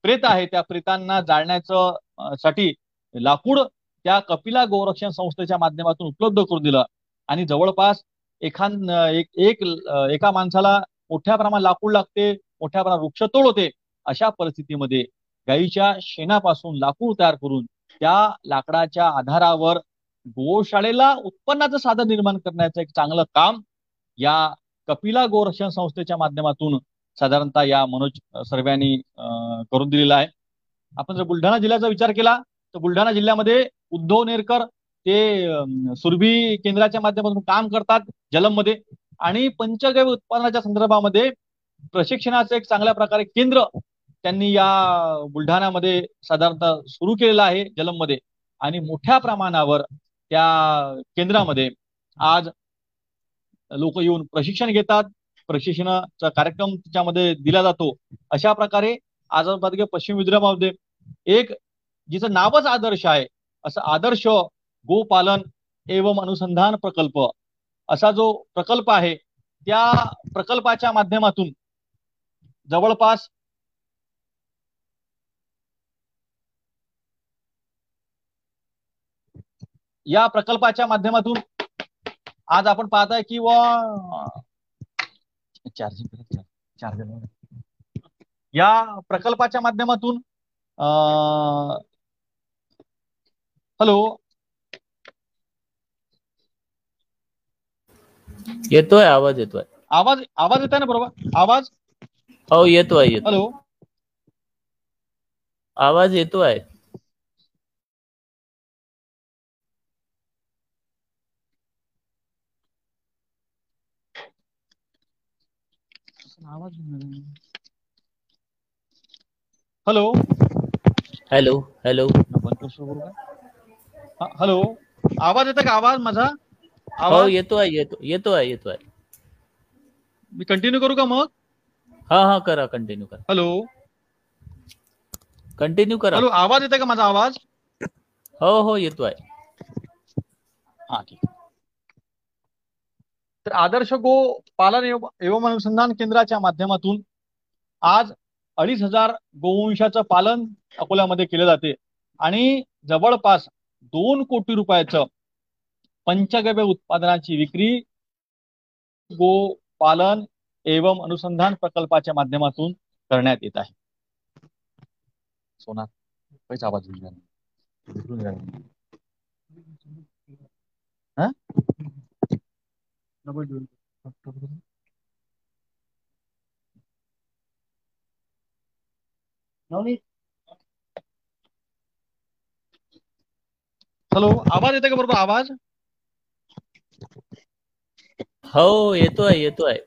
प्रेत आहे त्या प्रेतांना जाळण्याचं साठी लाकूड त्या कपिला गोरक्षण संस्थेच्या माध्यमातून उपलब्ध करून दिलं. आणि जवळपास एखाद एक एक एका माणसाला मोठ्या प्रमाणात लाकूड लागते मोठ्या प्रमाणात वृक्षतोड होते अशा परिस्थितीमध्ये गाईच्या शेणापासून लाकूड तयार करून त्या लाकडाच्या आधारावर गोशाळेला उत्पन्नाचं साधन निर्माण करण्याचं एक चांगलं काम या कपिला गोरक्षण संस्थेच्या माध्यमातून साधारणतः या मनोज सर्व्यांनी करून दिलेला आहे. आपण जर बुलढाणा जिल्ह्याचा विचार केला तर बुलढाणा जिल्ह्यामध्ये उद्धव नेरकर ते सुरभी केंद्राच्या माध्यमातून काम करतात जलममध्ये आणि पंचगव्य उत्पादनाच्या संदर्भामध्ये प्रशिक्षणाचं एक चांगल्या प्रकारे केंद्र त्यांनी या बुलढाण्यामध्ये साधारणतः सुरू केलेला आहे जलममध्ये. आणि मोठ्या प्रमाणावर त्या केंद्रामध्ये आज लोक येऊन प्रशिक्षण घेतात. प्रशिक्षणाचा कार्यक्रम त्याच्यामध्ये दिला जातो. अशा प्रकारे आज पश्चिम विदर्भामध्ये एक जिचं नावच आदर्श आहे असं आदर्श गोपालन एवं अनुसंधान प्रकल्प असा जो प्रकल्प आहे त्या प्रकल्पाच्या माध्यमातून जवळपास या प्रकल्पाच्या माध्यमातून आज आपण पाहताय की व. चार्जिंग चार्जर या प्रकल्पाच्या माध्यमातून हॅलो. येतोय आवाज येतोय. आवाज आवाज येत आहे ना बरोबर? आवाज? हो येतोय येतो हॅलो. आवाज येतोय. आवाज हॅलो. Hello hello. हॅलो. आवाज येतो का? आवाज माझा? हो आवाज? येतोय येतो येतोय येतोय मी कंटिन्यू करू का मग? हा हा करा कंटिन्यू करा. हॅलो. कंटिन्यू करा. हॅलो आवाज येतो का माझा आवाज? हो हो येतोय हा ठीक तर आदर्श गो पालन एवं अनुसंधान केंद्राच्या माध्यमातून आज अडीच हजार गोवंशाचं पालन अकोल्यामध्ये केलं जाते. आणि जवळपास दोन कोटी रुपयाचं पंचगव्य उत्पादनाची विक्री गो पालन एवं अनुसंधान प्रकल्पाच्या माध्यमातून करण्यात येत आहे. सोना पैसा आवाज हा? डबल हॅलो आवाज येते का बरोबर? आवाज? हो येतोय येतोय.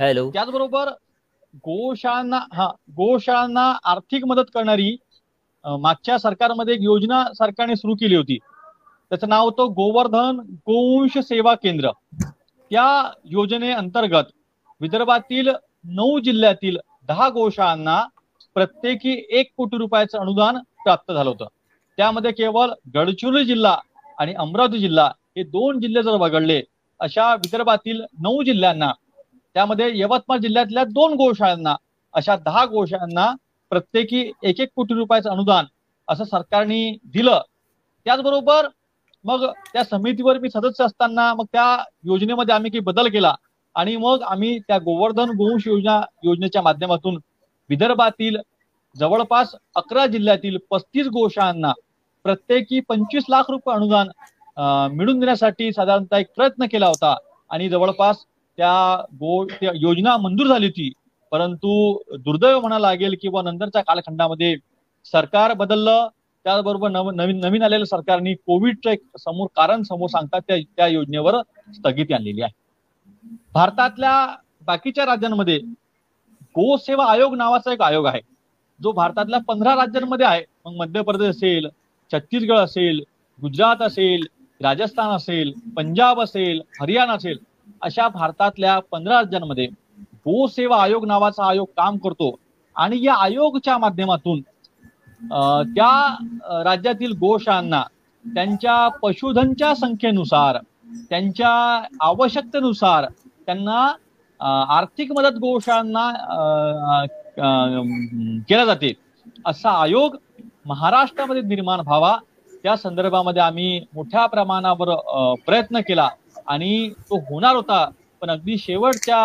हॅलो त्याचबरोबर गोशाळांना हा गोशाळांना आर्थिक मदत करणारी मागच्या सरकारमध्ये एक योजना सरकारने सुरू केली होती. त्याचं नाव होतं गोवर्धन गोवंश सेवा केंद्र. त्या योजनेअंतर्गत विदर्भातील नऊ जिल्ह्यातील दहा गोशाळांना प्रत्येकी एक कोटी रुपयाचं अनुदान प्राप्त झालं होतं. त्यामध्ये केवळ गडचिरोली जिल्हा आणि अमरावती जिल्हा हे दोन जिल्हे जर वगळले अशा विदर्भातील नऊ जिल्ह्यांना त्यामध्ये यवतमाळ जिल्ह्यातल्या दोन गोशाळांना अशा दहा गोशाळांना प्रत्येकी एक एक कोटी रुपयाचं अनुदान असं सरकारने दिलं. त्याचबरोबर मग त्या समितीवर मी सदस्य असताना मग त्या योजनेमध्ये आम्ही काही बदल केला आणि मग आम्ही त्या गोवर्धन गोवंश योजना योजनेच्या माध्यमातून विदर्भातील जवळपास अकरा जिल्ह्यातील पस्तीस गोशाळांना प्रत्येकी पंचवीस लाख रुपये अनुदान मिळून देण्यासाठी साधारणतः एक प्रयत्न केला होता. आणि जवळपास त्या गो त्या योजना मंजूर झाली होती. परंतु दुर्दैव म्हणा लागेल किंवा नंतरच्या कालखंडामध्ये सरकार बदललं त्याचबरोबर नव नवीन नवीन आलेल्या सरकारने कोविडचं एक समोर कारण समोर सांगतात त्या त्या योजनेवर स्थगिती आणलेली आहे. भारतातल्या बाकीच्या राज्यांमध्ये गोसेवा आयोग नावाचा एक आयोग आहे. जो भारतातल्या पंधरा राज्यांमध्ये आहे. मग मध्य प्रदेश असेल छत्तीसगड असेल गुजरात असेल राजस्थान असेल पंजाब असेल हरियाणा असेल अशा भारतातल्या पंधरा राज्यांमध्ये गोसेवा आयोग नावाचा आयोग काम करतो. आणि या आयोगच्या माध्यमातून त्या राज्यातील गोशाळांना त्यांच्या पशुधनच्या संख्येनुसार त्यांच्या आवश्यकतेनुसार त्यांना आर्थिक मदत गोशाळांना केल्या जाते. असा आयोग महाराष्ट्रामध्ये निर्माण व्हावा. त्या संदर्भामध्ये आम्ही मोठ्या प्रमाणावर प्रयत्न केला आणि तो होणार होता. पण अगदी शेवटच्या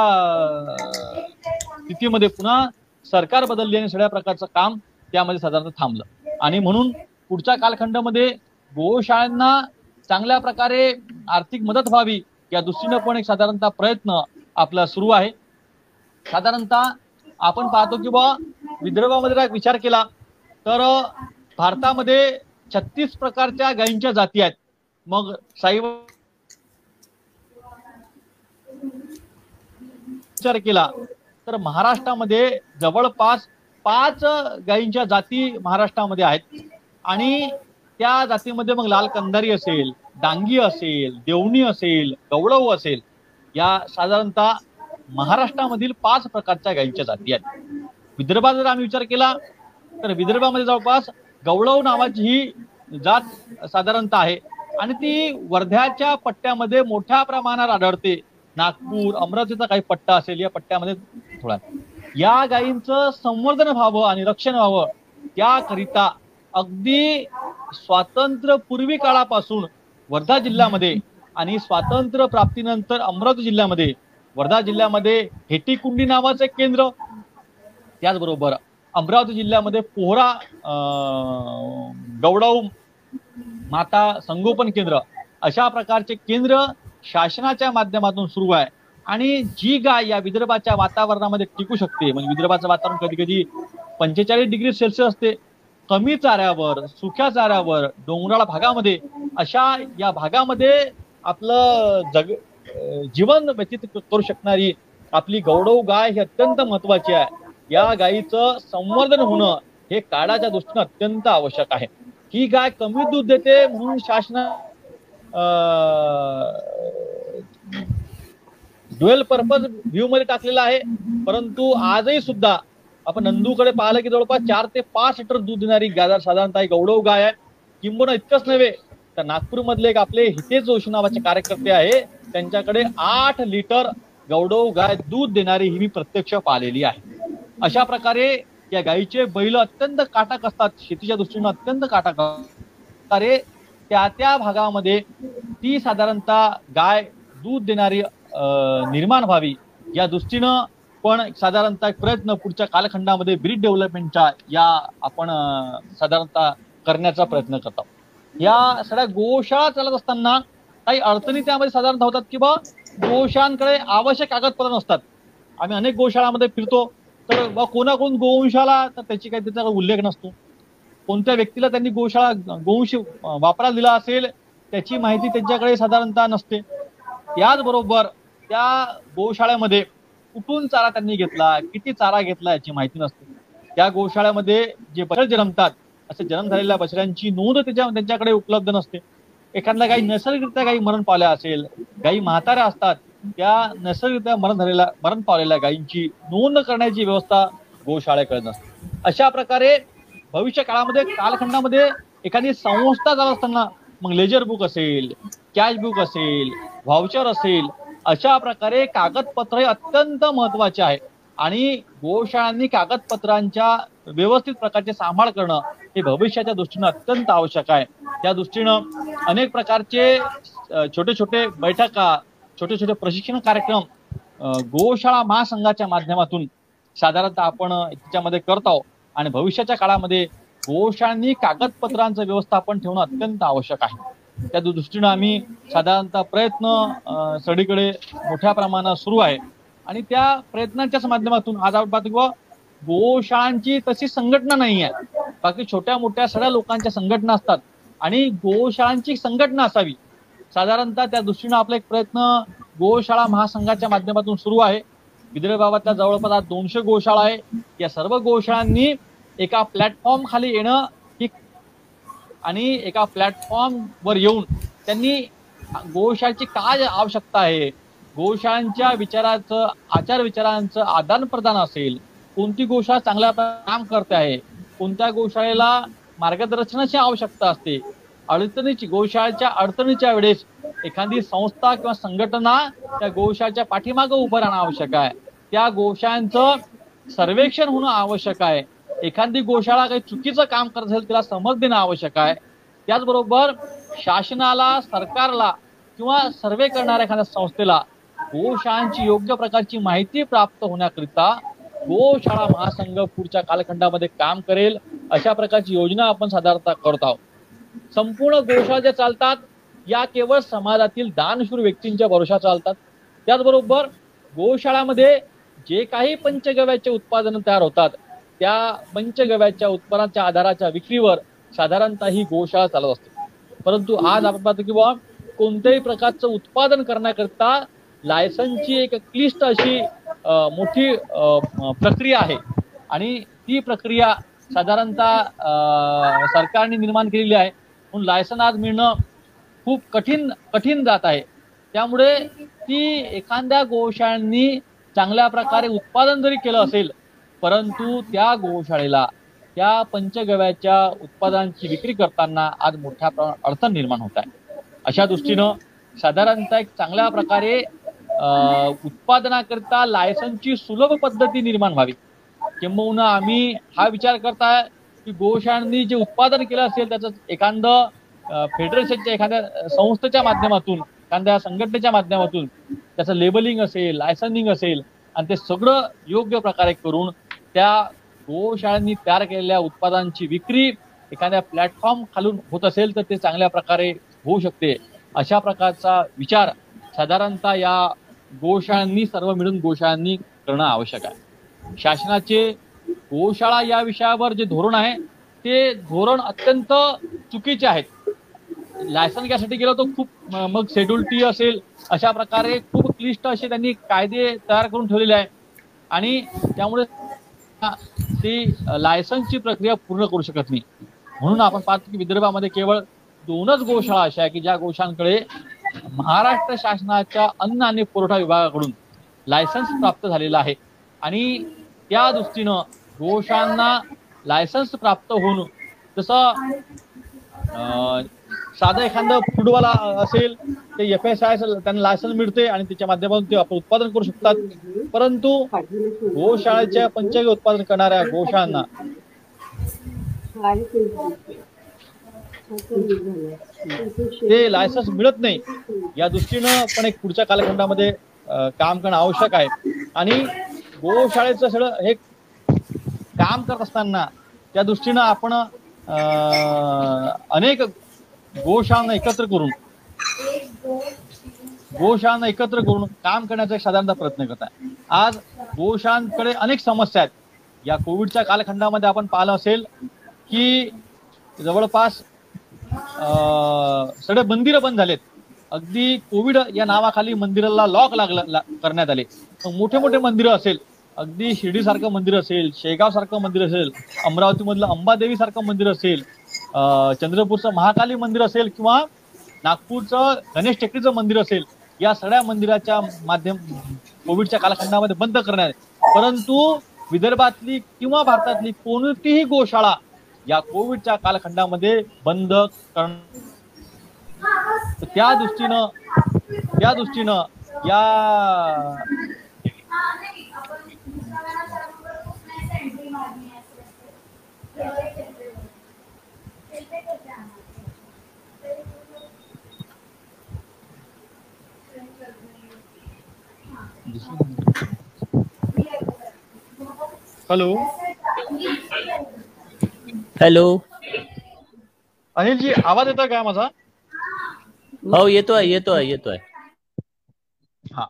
स्थितीमध्ये पुन्हा सरकार बदलले आणि सगळ्या प्रकारचं काम त्यामध्ये साधारणतः थांबलं. आणि म्हणून पुढच्या कालखंडामध्ये गोशाळांना चांगल्या प्रकारे आर्थिक मदत व्हावी या दृष्टीनं पण एक साधारणतः प्रयत्न आपला सुरू आहे. साधारणतः आपण पाहतो की बा विदर्भामध्ये जर विचार केला तर भारतामध्ये छत्तीस प्रकारच्या गायींच्या जाती आहेत. मग साईबाबा विचार केला तर महाराष्ट्रामध्ये जवळपास पाच गायींच्या जाती महाराष्ट्रामध्ये आहेत. आणि त्या जातीमध्ये मग लाल कंधारी असेल डांगी असेल देवणी असेल गवळव असेल या साधारणतः महाराष्ट्रामधील पाच प्रकारच्या गायींच्या जाती आहेत. विदर्भात जर आम्ही विचार केला तर विदर्भामध्ये जवळपास गवळव नावाची ही जात साधारणतः आहे. आणि ती वर्ध्याच्या पट्ट्यामध्ये मोठ्या प्रमाणात आढळते. नागपूर अमरावतीचा काही पट्टा असेल या पट्ट्यामध्ये थोडा. या गायींचं संवर्धन व्हावं आणि रक्षण व्हावं त्याकरिता अगदी स्वातंत्र्यपूर्वी काळापासून वर्धा जिल्ह्यामध्ये आणि स्वातंत्र्य प्राप्तीनंतर अमरावती जिल्ह्यामध्ये वर्धा जिल्ह्यामध्ये हेटीकुंडी नावाचं एक केंद्र त्याचबरोबर अमरावती जिल्ह्यामध्ये पोहरा गौडाऊ माता संगोपन केंद्र अशा प्रकारचे केंद्र शासनाच्या माध्यमातून सुरू आहे. आणि जी गाय या विदर्भाच्या वातावरणामध्ये टिकू शकते म्हणजे विदर्भाचं वातावरण कधी कधी पंचेचाळीस डिग्री सेल्सिअस असते कमी चाऱ्यावर सुक्या चाऱ्यावर डोंगराळ भागामध्ये अशा या भागामध्ये आपलं जग जीवन व्यतीत करू शकणारी आपली गौडव गाय ही अत्यंत महत्वाची आहे. या गायीचं संवर्धन होणं हे काळाच्या दृष्टीने अत्यंत आवश्यक आहे. ही गाय कमी दूध देते म्हणून शासना ड्युएल पर्पज व्ह्यू मध्ये टाकलेला आहे. परंतु आजही सुद्धा आपण नंदूकडे पाहिलं की जवळपास चार ते पाच लिटर दूध देणारी गाजार साधारणतः एक गौडव गाय आहे. किंबहुना इतकंच नव्हे तर नागपूरमधले एक आपले हितेश जोशी नावाचे कार्यकर्ते आहे. त्यांच्याकडे आठ लिटर गौडव गाय दूध देणारी ही मी प्रत्यक्ष पाहिलेली आहे. अशा प्रकारे या गायीचे बैल अत्यंत काटक असतात. शेतीच्या दृष्टीने अत्यंत काटक प्रकारे त्या त्या भागामध्ये ती साधारणतः गाय दूध देणारी अं, निर्माण व्हावी. या दृष्टीनं पण साधारणतः एक प्रयत्न पुढच्या कालखंडामध्ये ब्रीड डेव्हलपमेंटच्या या आपण साधारणतः करण्याचा प्रयत्न करतो. या सगळ्या गोशाळा चालत असताना काही अडचणी त्यामध्ये साधारणतः होतात की बा गोशांकडे आवश्यक कागदपत्र नसतात. आम्ही अनेक गोशाळामध्ये फिरतो. तर बा कोणाकडून गोवंशाला तर त्याची काही त्याचा उल्लेख नसतो. कोणत्या व्यक्तीला त्यांनी गोशाळा गोवंश वापरा दिला असेल त्याची माहिती त्यांच्याकडे साधारणतः नसते. त्याचबरोबर त्या गोशाळ्यामध्ये कुठून चारा त्यांनी घेतला किती चारा घेतला याची माहिती नसते. त्या गोशाळ्यामध्ये जे बछड जन्मतात असे जन्म झालेल्या बछड्यांची नोंद त्याच्या त्यांच्याकडे उपलब्ध नसते. एखाद्या काही नैसर्गिकरित्या काही मरण पावल्या असेल गायी म्हाताऱ्या असतात त्या नैसर्गिकरित्या मरण झालेल्या मरण पावलेल्या गायींची नोंद करण्याची व्यवस्था गोशाळेकडे नसते. अशा प्रकारे भविष्य काळामध्ये कालखंडामध्ये एखादी संस्था जात असताना मग लेजर बुक असेल कॅश बुक असेल व्हाउचर असेल अशा प्रकारे कागदपत्र हे अत्यंत महत्त्वाचे आहे आणि गोशाळांनी कागदपत्रांच्या व्यवस्थित प्रकारचे सांभाळ करणं हे भविष्याच्या दृष्टीनं अत्यंत आवश्यक आहे. त्या दृष्टीनं अनेक प्रकारचे छोटे छोटे बैठका छोटे छोटे प्रशिक्षण कार्यक्रम गोशाळा महासंघाच्या माध्यमातून साधारणतः आपण त्याच्यामध्ये करत आहोत. आणि भविष्याच्या काळामध्ये गोशाळांनी कागदपत्रांचं व्यवस्थापन ठेवणं अत्यंत आवश्यक आहे. त्या दृष्टीनं आम्ही साधारणतः प्रयत्न सडीकडे सगळीकडे मोठ्या प्रमाणात सुरू आहे. आणि त्या प्रयत्नांच्याच माध्यमातून आज आपण पाहतो किंवा गोशाळांची तशी संघटना नाही आहे. बाकी छोट्या मोठ्या सगळ्या लोकांच्या संघटना असतात. आणि गोशाळांची संघटना असावी. साधारणतः त्या दृष्टीनं आपला एक प्रयत्न गोशाळा महासंघाच्या माध्यमातून सुरू आहे. विदर्भातल्या जवळपास आज दोनशे गोशाळा आहे. या सर्व गोशाळांनी एका प्लॅटफॉर्म खाली येणं ही आणि एका प्लॅटफॉर्म वर येऊन त्यांनी गोशाळेची काय आवश्यकता आहे? गोशाळांच्या विचाराचं आचार विचारांचं आदान प्रदान असेल कोणती गोशाळा चांगल्या काम करते आहे? कोणत्या गोशाळेला मार्गदर्शनाची आवश्यकता असते? अडचणीची गोशाळेच्या अडचणीच्या वेळेस एखादी संस्था किंवा संघटना त्या गोशाळेच्या पाठीमागं उभं राहणं आवश्यक आहे. त्या गोशाळांचं सर्वेक्षण होणं आवश्यक आहे. एखादी गोशाळा काही चुकीचं काम करत असेल तिला समज देणं आवश्यक आहे. त्याचबरोबर शासनाला सरकारला किंवा सर्वे करणाऱ्या एखाद्या संस्थेला गोशाळांची योग्य प्रकारची माहिती प्राप्त होण्याकरिता गोशाळा महासंघ पुढच्या कालखंडामध्ये काम करेल अशा प्रकारची योजना आपण साधारणतः करत आहोत. संपूर्ण गोशाळा ज्या चालतात या केवळ समाजातील दानशूर व्यक्तींच्या भरोशा चालतात. त्याचबरोबर गोशाळामध्ये जे काही पंचगव्याचे उत्पादन तयार होतात त्या पंचगव्याच्या उत्पन्नाच्या आधाराच्या विक्रीवर साधारणतः ही गोशाळा चालत असते. परंतु आज आपण पाहतो की बुवा कोणत्याही प्रकारचं उत्पादन करण्याकरता लायसनची एक क्लिष्ट अशी मोठी प्रक्रिया आहे. आणि ती प्रक्रिया साधारणतः सरकारने निर्माण केलेली आहे. म्हणून लायसन आज मिळणं खूप कठीण कठीण जात आहे. त्यामुळे ती एखाद्या गोशाळांनी चांगल्या प्रकारे उत्पादन जरी केलं असेल परंतु त्या गोशाळेला त्या पंचगव्याच्या उत्पादनांची विक्री करताना आज मोठ्या प्रमाणात अडचण निर्माण होत आहे. अशा दृष्टीनं साधारणतः एक चांगल्या प्रकारे उत्पादनाकरिता लायसन्सची सुलभ पद्धती निर्माण व्हावी. किंबहुना आम्ही हा विचार करताय की गोशाळांनी जे उत्पादन केलं असेल त्याचं एखादं फेडरेशनच्या एखाद्या संस्थेच्या माध्यमातून एखाद्या संघटनेच्या माध्यमातून त्याचं लेबलिंग असेल लायसनिंग असेल आणि ते सगळं योग्य प्रकारे करून त्या गोशाळांनी तयार केलेल्या उत्पादनांची विक्री एखाद्या प्लॅटफॉर्म खालून होत असेल तर ते चांगल्या प्रकारे होऊ शकते. अशा प्रकारचा विचार साधारणतः या गोशाळांनी सर्व मिळून गोशाळांनी करणं आवश्यक आहे. शासनाचे गोशाळा या विषयावर जे धोरण आहे ते धोरण अत्यंत चुकीचे आहेत. लायसन घ्यासाठी गेलो तर खूप मग शेड्यूल टी असेल अशा प्रकारे खूप क्लिष्ट असे त्यांनी कायदे तयार करून ठेवलेले आहे. आणि त्यामुळे ती लायसन्सची प्रक्रिया पूर्ण करू शकत नाही. म्हणून आपण पाहतो की विदर्भामध्ये केवळ दोनच गोशाळा अशा आहे की ज्या गोशाळांकडे महाराष्ट्र शासनाच्या अन्न आणि पुरवठा विभागाकडून लायसन्स प्राप्त झालेलं आहे. आणि त्या दृष्टीनं गोशाळांना लायसन्स प्राप्त होऊन जसं साधं एखादं फूडवाला असेल ते एफ एस आय त्यांना लायसन्स मिळते आणि त्याच्या माध्यमातून ते आपण उत्पादन करू शकतात. परंतु गोशाळेच्या पंचगव्य उत्पादन करणाऱ्या गोशाळांना ते लायसन्स मिळत नाही. या दृष्टीनं पण एक पुढच्या कालखंडामध्ये काम करणं आवश्यक आहे. आणि गोशाळेचं सगळं हे काम करत असताना त्या दृष्टीनं आपण अनेक गोशाळांना एकत्र करून. गोशाळांना एकत्र करून काम करण्याचा एक साधारणतः प्रयत्न करत आहे आज गोशाळांकडे अनेक समस्या आहेत. या कोविडच्या कालखंडामध्ये आपण पाहिलं असेल की जवळपास सगळे मंदिरं बंद झालेत. अगदी कोविड या नावाखाली मंदिराला लॉक लागलं ला- करण्यात आले. मोठे मोठे मंदिरं असेल अगदी शिर्डी सारखं मंदिर असेल शेगाव सारखं मंदिर असेल अमरावती मधलं अंबादेवी सारखं मंदिर असेल चंद्रपूरचं महाकाली मंदिर असेल किंवा नागपूरचं गणेश टेकडीचं मंदिर असेल या सगळ्या मंदिराच्या माध्यम कोविडच्या कालखंडामध्ये बंद करण्यात परंतु विदर्भातली किंवा भारतातली कोणतीही गोशाळा या कोविडच्या कालखंडामध्ये बंद करण तर त्या दृष्टीनं त्या दृष्टीनं या हॅलो. हॅलो. अनिलजी आवाज येतोय काय माझा? हो येतोय येतोय येतोय. हा.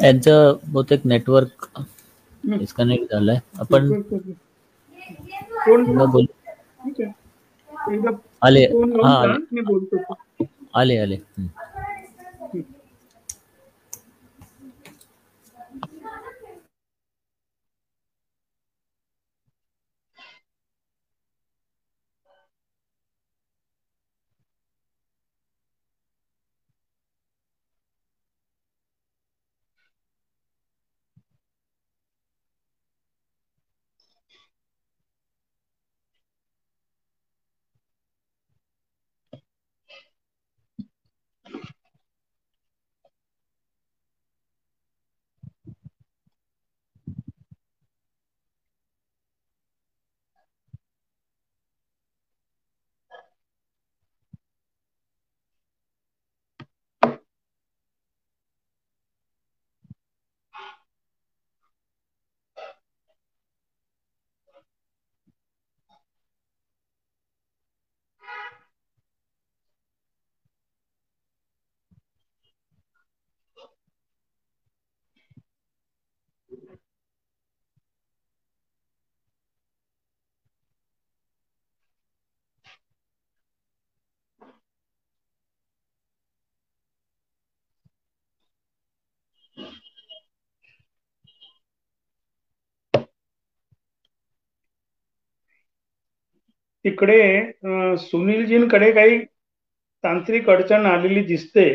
यांचं बहुतेक नेटवर्क डिस्कनेक्ट झालंय. आपण बोल. आले. हा आले. आले तिकडे सुनीलजींकडे काही तांत्रिक अडचण आलेली दिसते.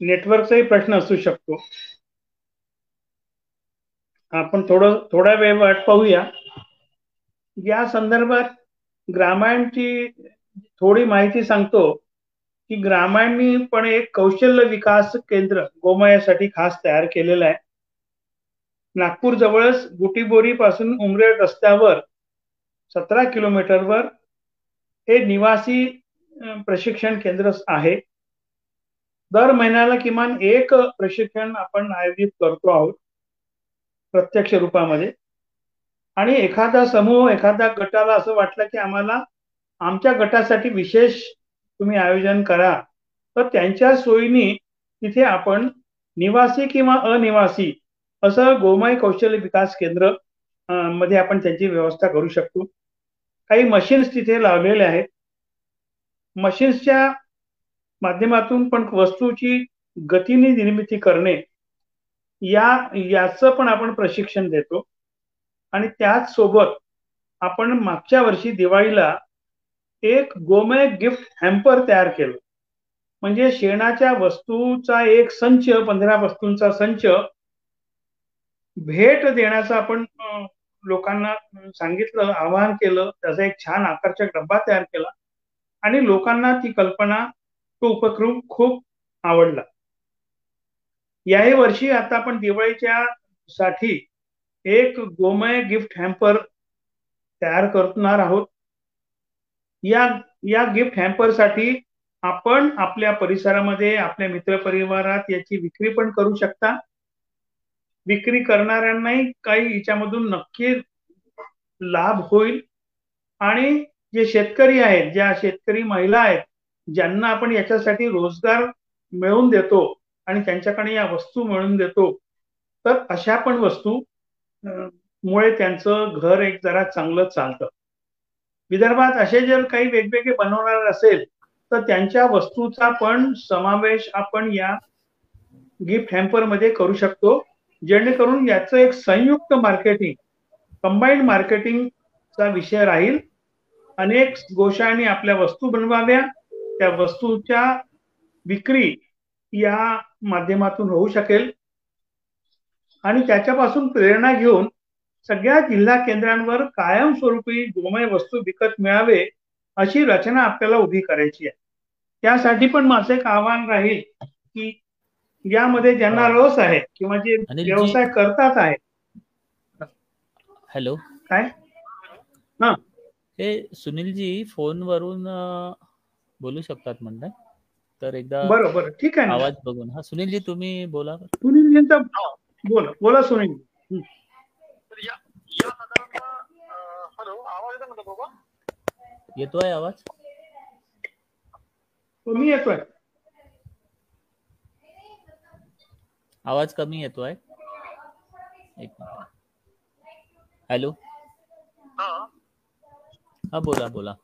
नेटवर्कचाही प्रश्न असू शकतो. आपण थोडं थोडा वेळ वाट पाहूया. या संदर्भात ग्रामायणची थोडी माहिती सांगतो की ग्रामायणनी पण एक कौशल्य विकास केंद्र गोमयासाठी खास तयार केलेलं आहे. नागपूर जवळच गुटीबोरी पासून उमरेड रस्त्यावर सतरा किलोमीटरवर हे निवासी प्रशिक्षण केंद्र आहे. दर महिन्याला किमान एक प्रशिक्षण आपण आयोजित करतो आहोत प्रत्यक्ष रूपामध्ये. आणि एखादा समूह एखाद्या गटाला असं वाटलं की आम्हाला आमच्या गटासाठी विशेष तुम्ही आयोजन करा तर त्यांच्या सोयीनी तिथे आपण निवासी किंवा अनिवासी असं गोमय कौशल्य विकास केंद्रमध्ये आपण त्यांची व्यवस्था करू शकतो. काही मशीन्स तिथे लावलेल्या आहेत. मशीन्सच्या माध्यमातून पण वस्तूची गतीने निर्मिती करणे या याचं पण आपण प्रशिक्षण देतो. आणि त्याच सोबत आपण मागच्या वर्षी दिवाळीला एक गोमय गिफ्ट हॅम्पर तयार केलं. म्हणजे शेणाच्या वस्तूचा एक संच पंधरा वस्तूंचा संच भेट देण्याचा आपण लोकांना सांगितलं आवाहन केलं त्याचा एक छान आकर्षक डब्बा तयार केला आणि लोकांना ती कल्पना तो उपक्रम खूप आवडला. याही वर्षी आता आपण दिवाळीच्या साठी एक गोमय गिफ्ट हॅम्पर तयार करणार आहोत. या या गिफ्ट हॅम्परसाठी आपण आपल्या परिसरामध्ये आपल्या मित्रपरिवारात याची विक्री पण करू शकता. विक्री करणाऱ्यांनाही काही याच्यामधून नक्की लाभ होईल. आणि जे शेतकरी आहेत ज्या शेतकरी महिला आहेत ज्यांना आपण याच्यासाठी रोजगार मिळवून देतो आणि त्यांच्याकडे या वस्तू मिळवून देतो तर अशा पण वस्तू मुळे त्यांचं घर एक जरा चांगलं चालतं. विदर्भात असे जर काही वेगवेगळे बनवणार असेल तर त्यांच्या वस्तूचा पण समावेश आपण या गिफ्ट हॅम्परमध्ये करू शकतो. जेणेकरून याचं एक संयुक्त मार्केटिंग कंबाईंड मार्केटिंगचा विषय राहील. अनेक गोशाळांनी आपल्या वस्तू बनवाव्या. त्या वस्तूच्या विक्री या माध्यमातून होऊ शकेल. आणि त्याच्यापासून प्रेरणा घेऊन सगळ्या जिल्हा केंद्रांवर कायमस्वरूपी गोमय वस्तू विकत मिळावे अशी रचना आपल्याला उभी करायची आहे. त्यासाठी पण माझं एक आव्हान राहील की यामध्ये ज्यांना रस आहे किंवा जे व्यवसाय करतात आहे. हॅलो. काय? हे. सुनीलजी फोनवरून बोलू शकतात म्हणताय तर एकदा बरं बरं. ठीक आहे ना. आवाज बघून. हा सुनीलजी तुम्ही बोला. सुनीलजींचा बोला. बोला सुनील येतोय आवाज? तुम्ही येतोय. आवाज कमी येतोय? एक मिनिट. हॅलो? हा बोला बोला.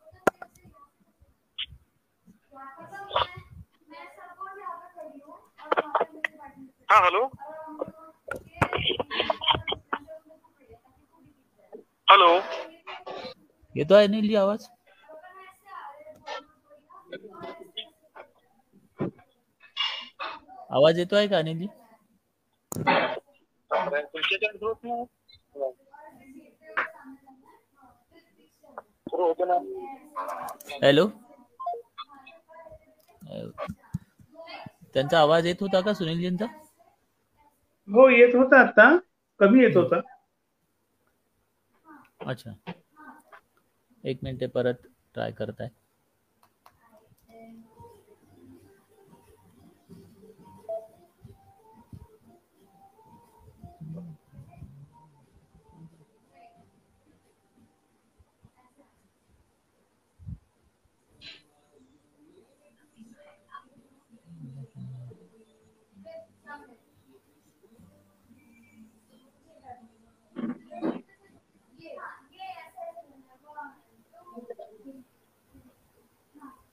हा हॅलो? हॅलो? येतोय अनिलजी आवाज? आवाज येतोय का हॅलो. त्यांचा आवाज येत होता का सुनीलजींचा हो येत होता आता. कमी येत होता. अच्छा. एक मिनिट परत ट्राय करताय.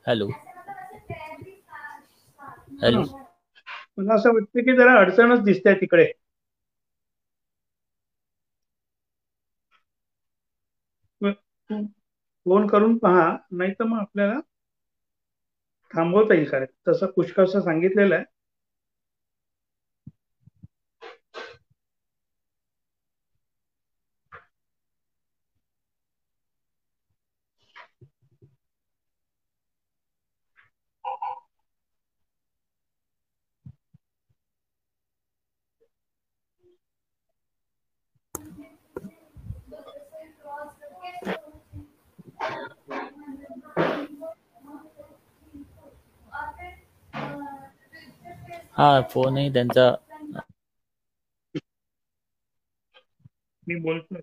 हॅलो. हॅलो. मला असं वाटतं की जरा अडचणच दिसते तिकडे. फोन करून पहा नाही तर मग आपल्याला थांबवता येईल कारण तसं पुष्कळसं सांगितलेलं आहे. हा फोनही त्यांचा. मी बोलतोय.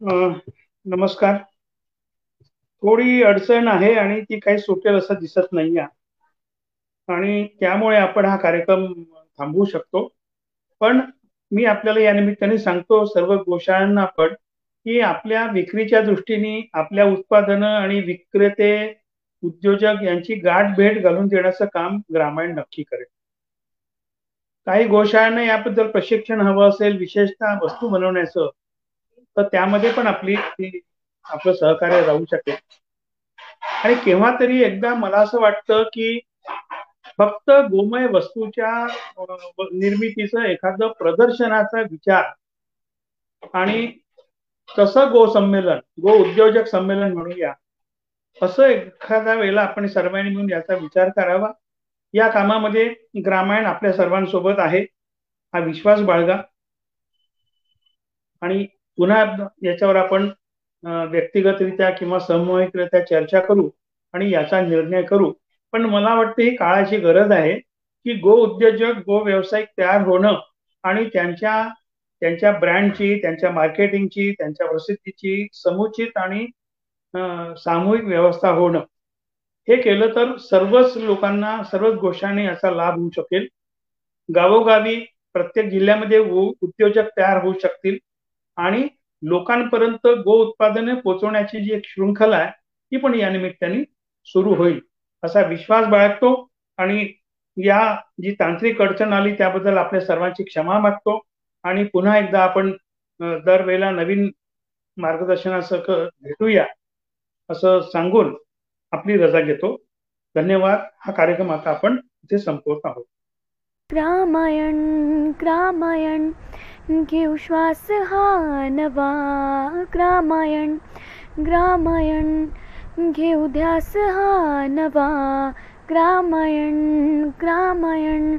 नमस्कार. थोडी अडचण आहे आणि ती काही सुटेल असं दिसत नाही आणि त्यामुळे आपण हा कार्यक्रम थांबवू शकतो. पण मी आपल्याला या निमित्ताने सांगतो सर्व गोशाळांना पण की आपल्या विक्रीच्या दृष्टीने आपल्या उत्पादनं आणि विक्रेते उद्योजक यांची गाठ भेट घालून देण्याचं काम ग्रामायण नक्की करेल. काही गोशाळांना याबद्दल प्रशिक्षण हवं असेल विशेषतः वस्तू बनवण्याचं तर त्यामध्ये पण आपली आपलं सहकार्य राहू शकेल. आणि केव्हा तरी एकदा मला असं वाटतं की फक्त गोमय वस्तूच्या निर्मितीचं एखादं प्रदर्शनाचा विचार आणि तसं गो संमेलन गो उद्योजक संमेलन म्हणूया असं एखाद्या वेळेला आपण सर्वांनी मिळून याचा विचार करावा. या कामामध्ये ग्रामायण आपल्या सर्वांसोबत आहे. हा विश्वास बाळगा. आणि पुन्हा याच्यावर आपण व्यक्तिगतरित्या किंवा सामूहिकरित्या चर्चा करू आणि याचा निर्णय करू. पण मला वाटतं ही काळाची गरज आहे की गो उद्योजक गो व्यावसायिक तयार होणं आणि त्यांच्या त्यांच्या ब्रँडची त्यांच्या मार्केटिंगची त्यांच्या प्रसिद्धीची समुचित आणि सामूहिक व्यवस्था होणं. हे केलं तर सर्वच लोकांना सर्वच गोष्टींनी याचा लाभ होऊ शकेल. गावोगावी प्रत्येक जिल्ह्यामध्ये उद्योजक तयार होऊ शकतील. आणि लोकांपर्यंत गो उत्पादने पोहोचवण्याची जी एक शृंखला आहे ती पण या निमित्ताने सुरू होईल असा विश्वास बाळगतो. आणि या जी तांत्रिक अडचण आली त्याबद्दल आपल्या सर्वांची क्षमा मागतो. आणि पुन्हा एकदा आपण दरवेळेला नवीन मार्गदर्शनासह भेटूया असं सांगून आपली रजा घेतो. धन्यवाद. हा कार्यक्रम आता आपण इथे संपवत आहोत. रामायण रामायण. घेऊ श्वास हा नवा ग्रामायण ग्रामायण घेऊ ध्यास हा नवा ग्रामायण ग्रामायण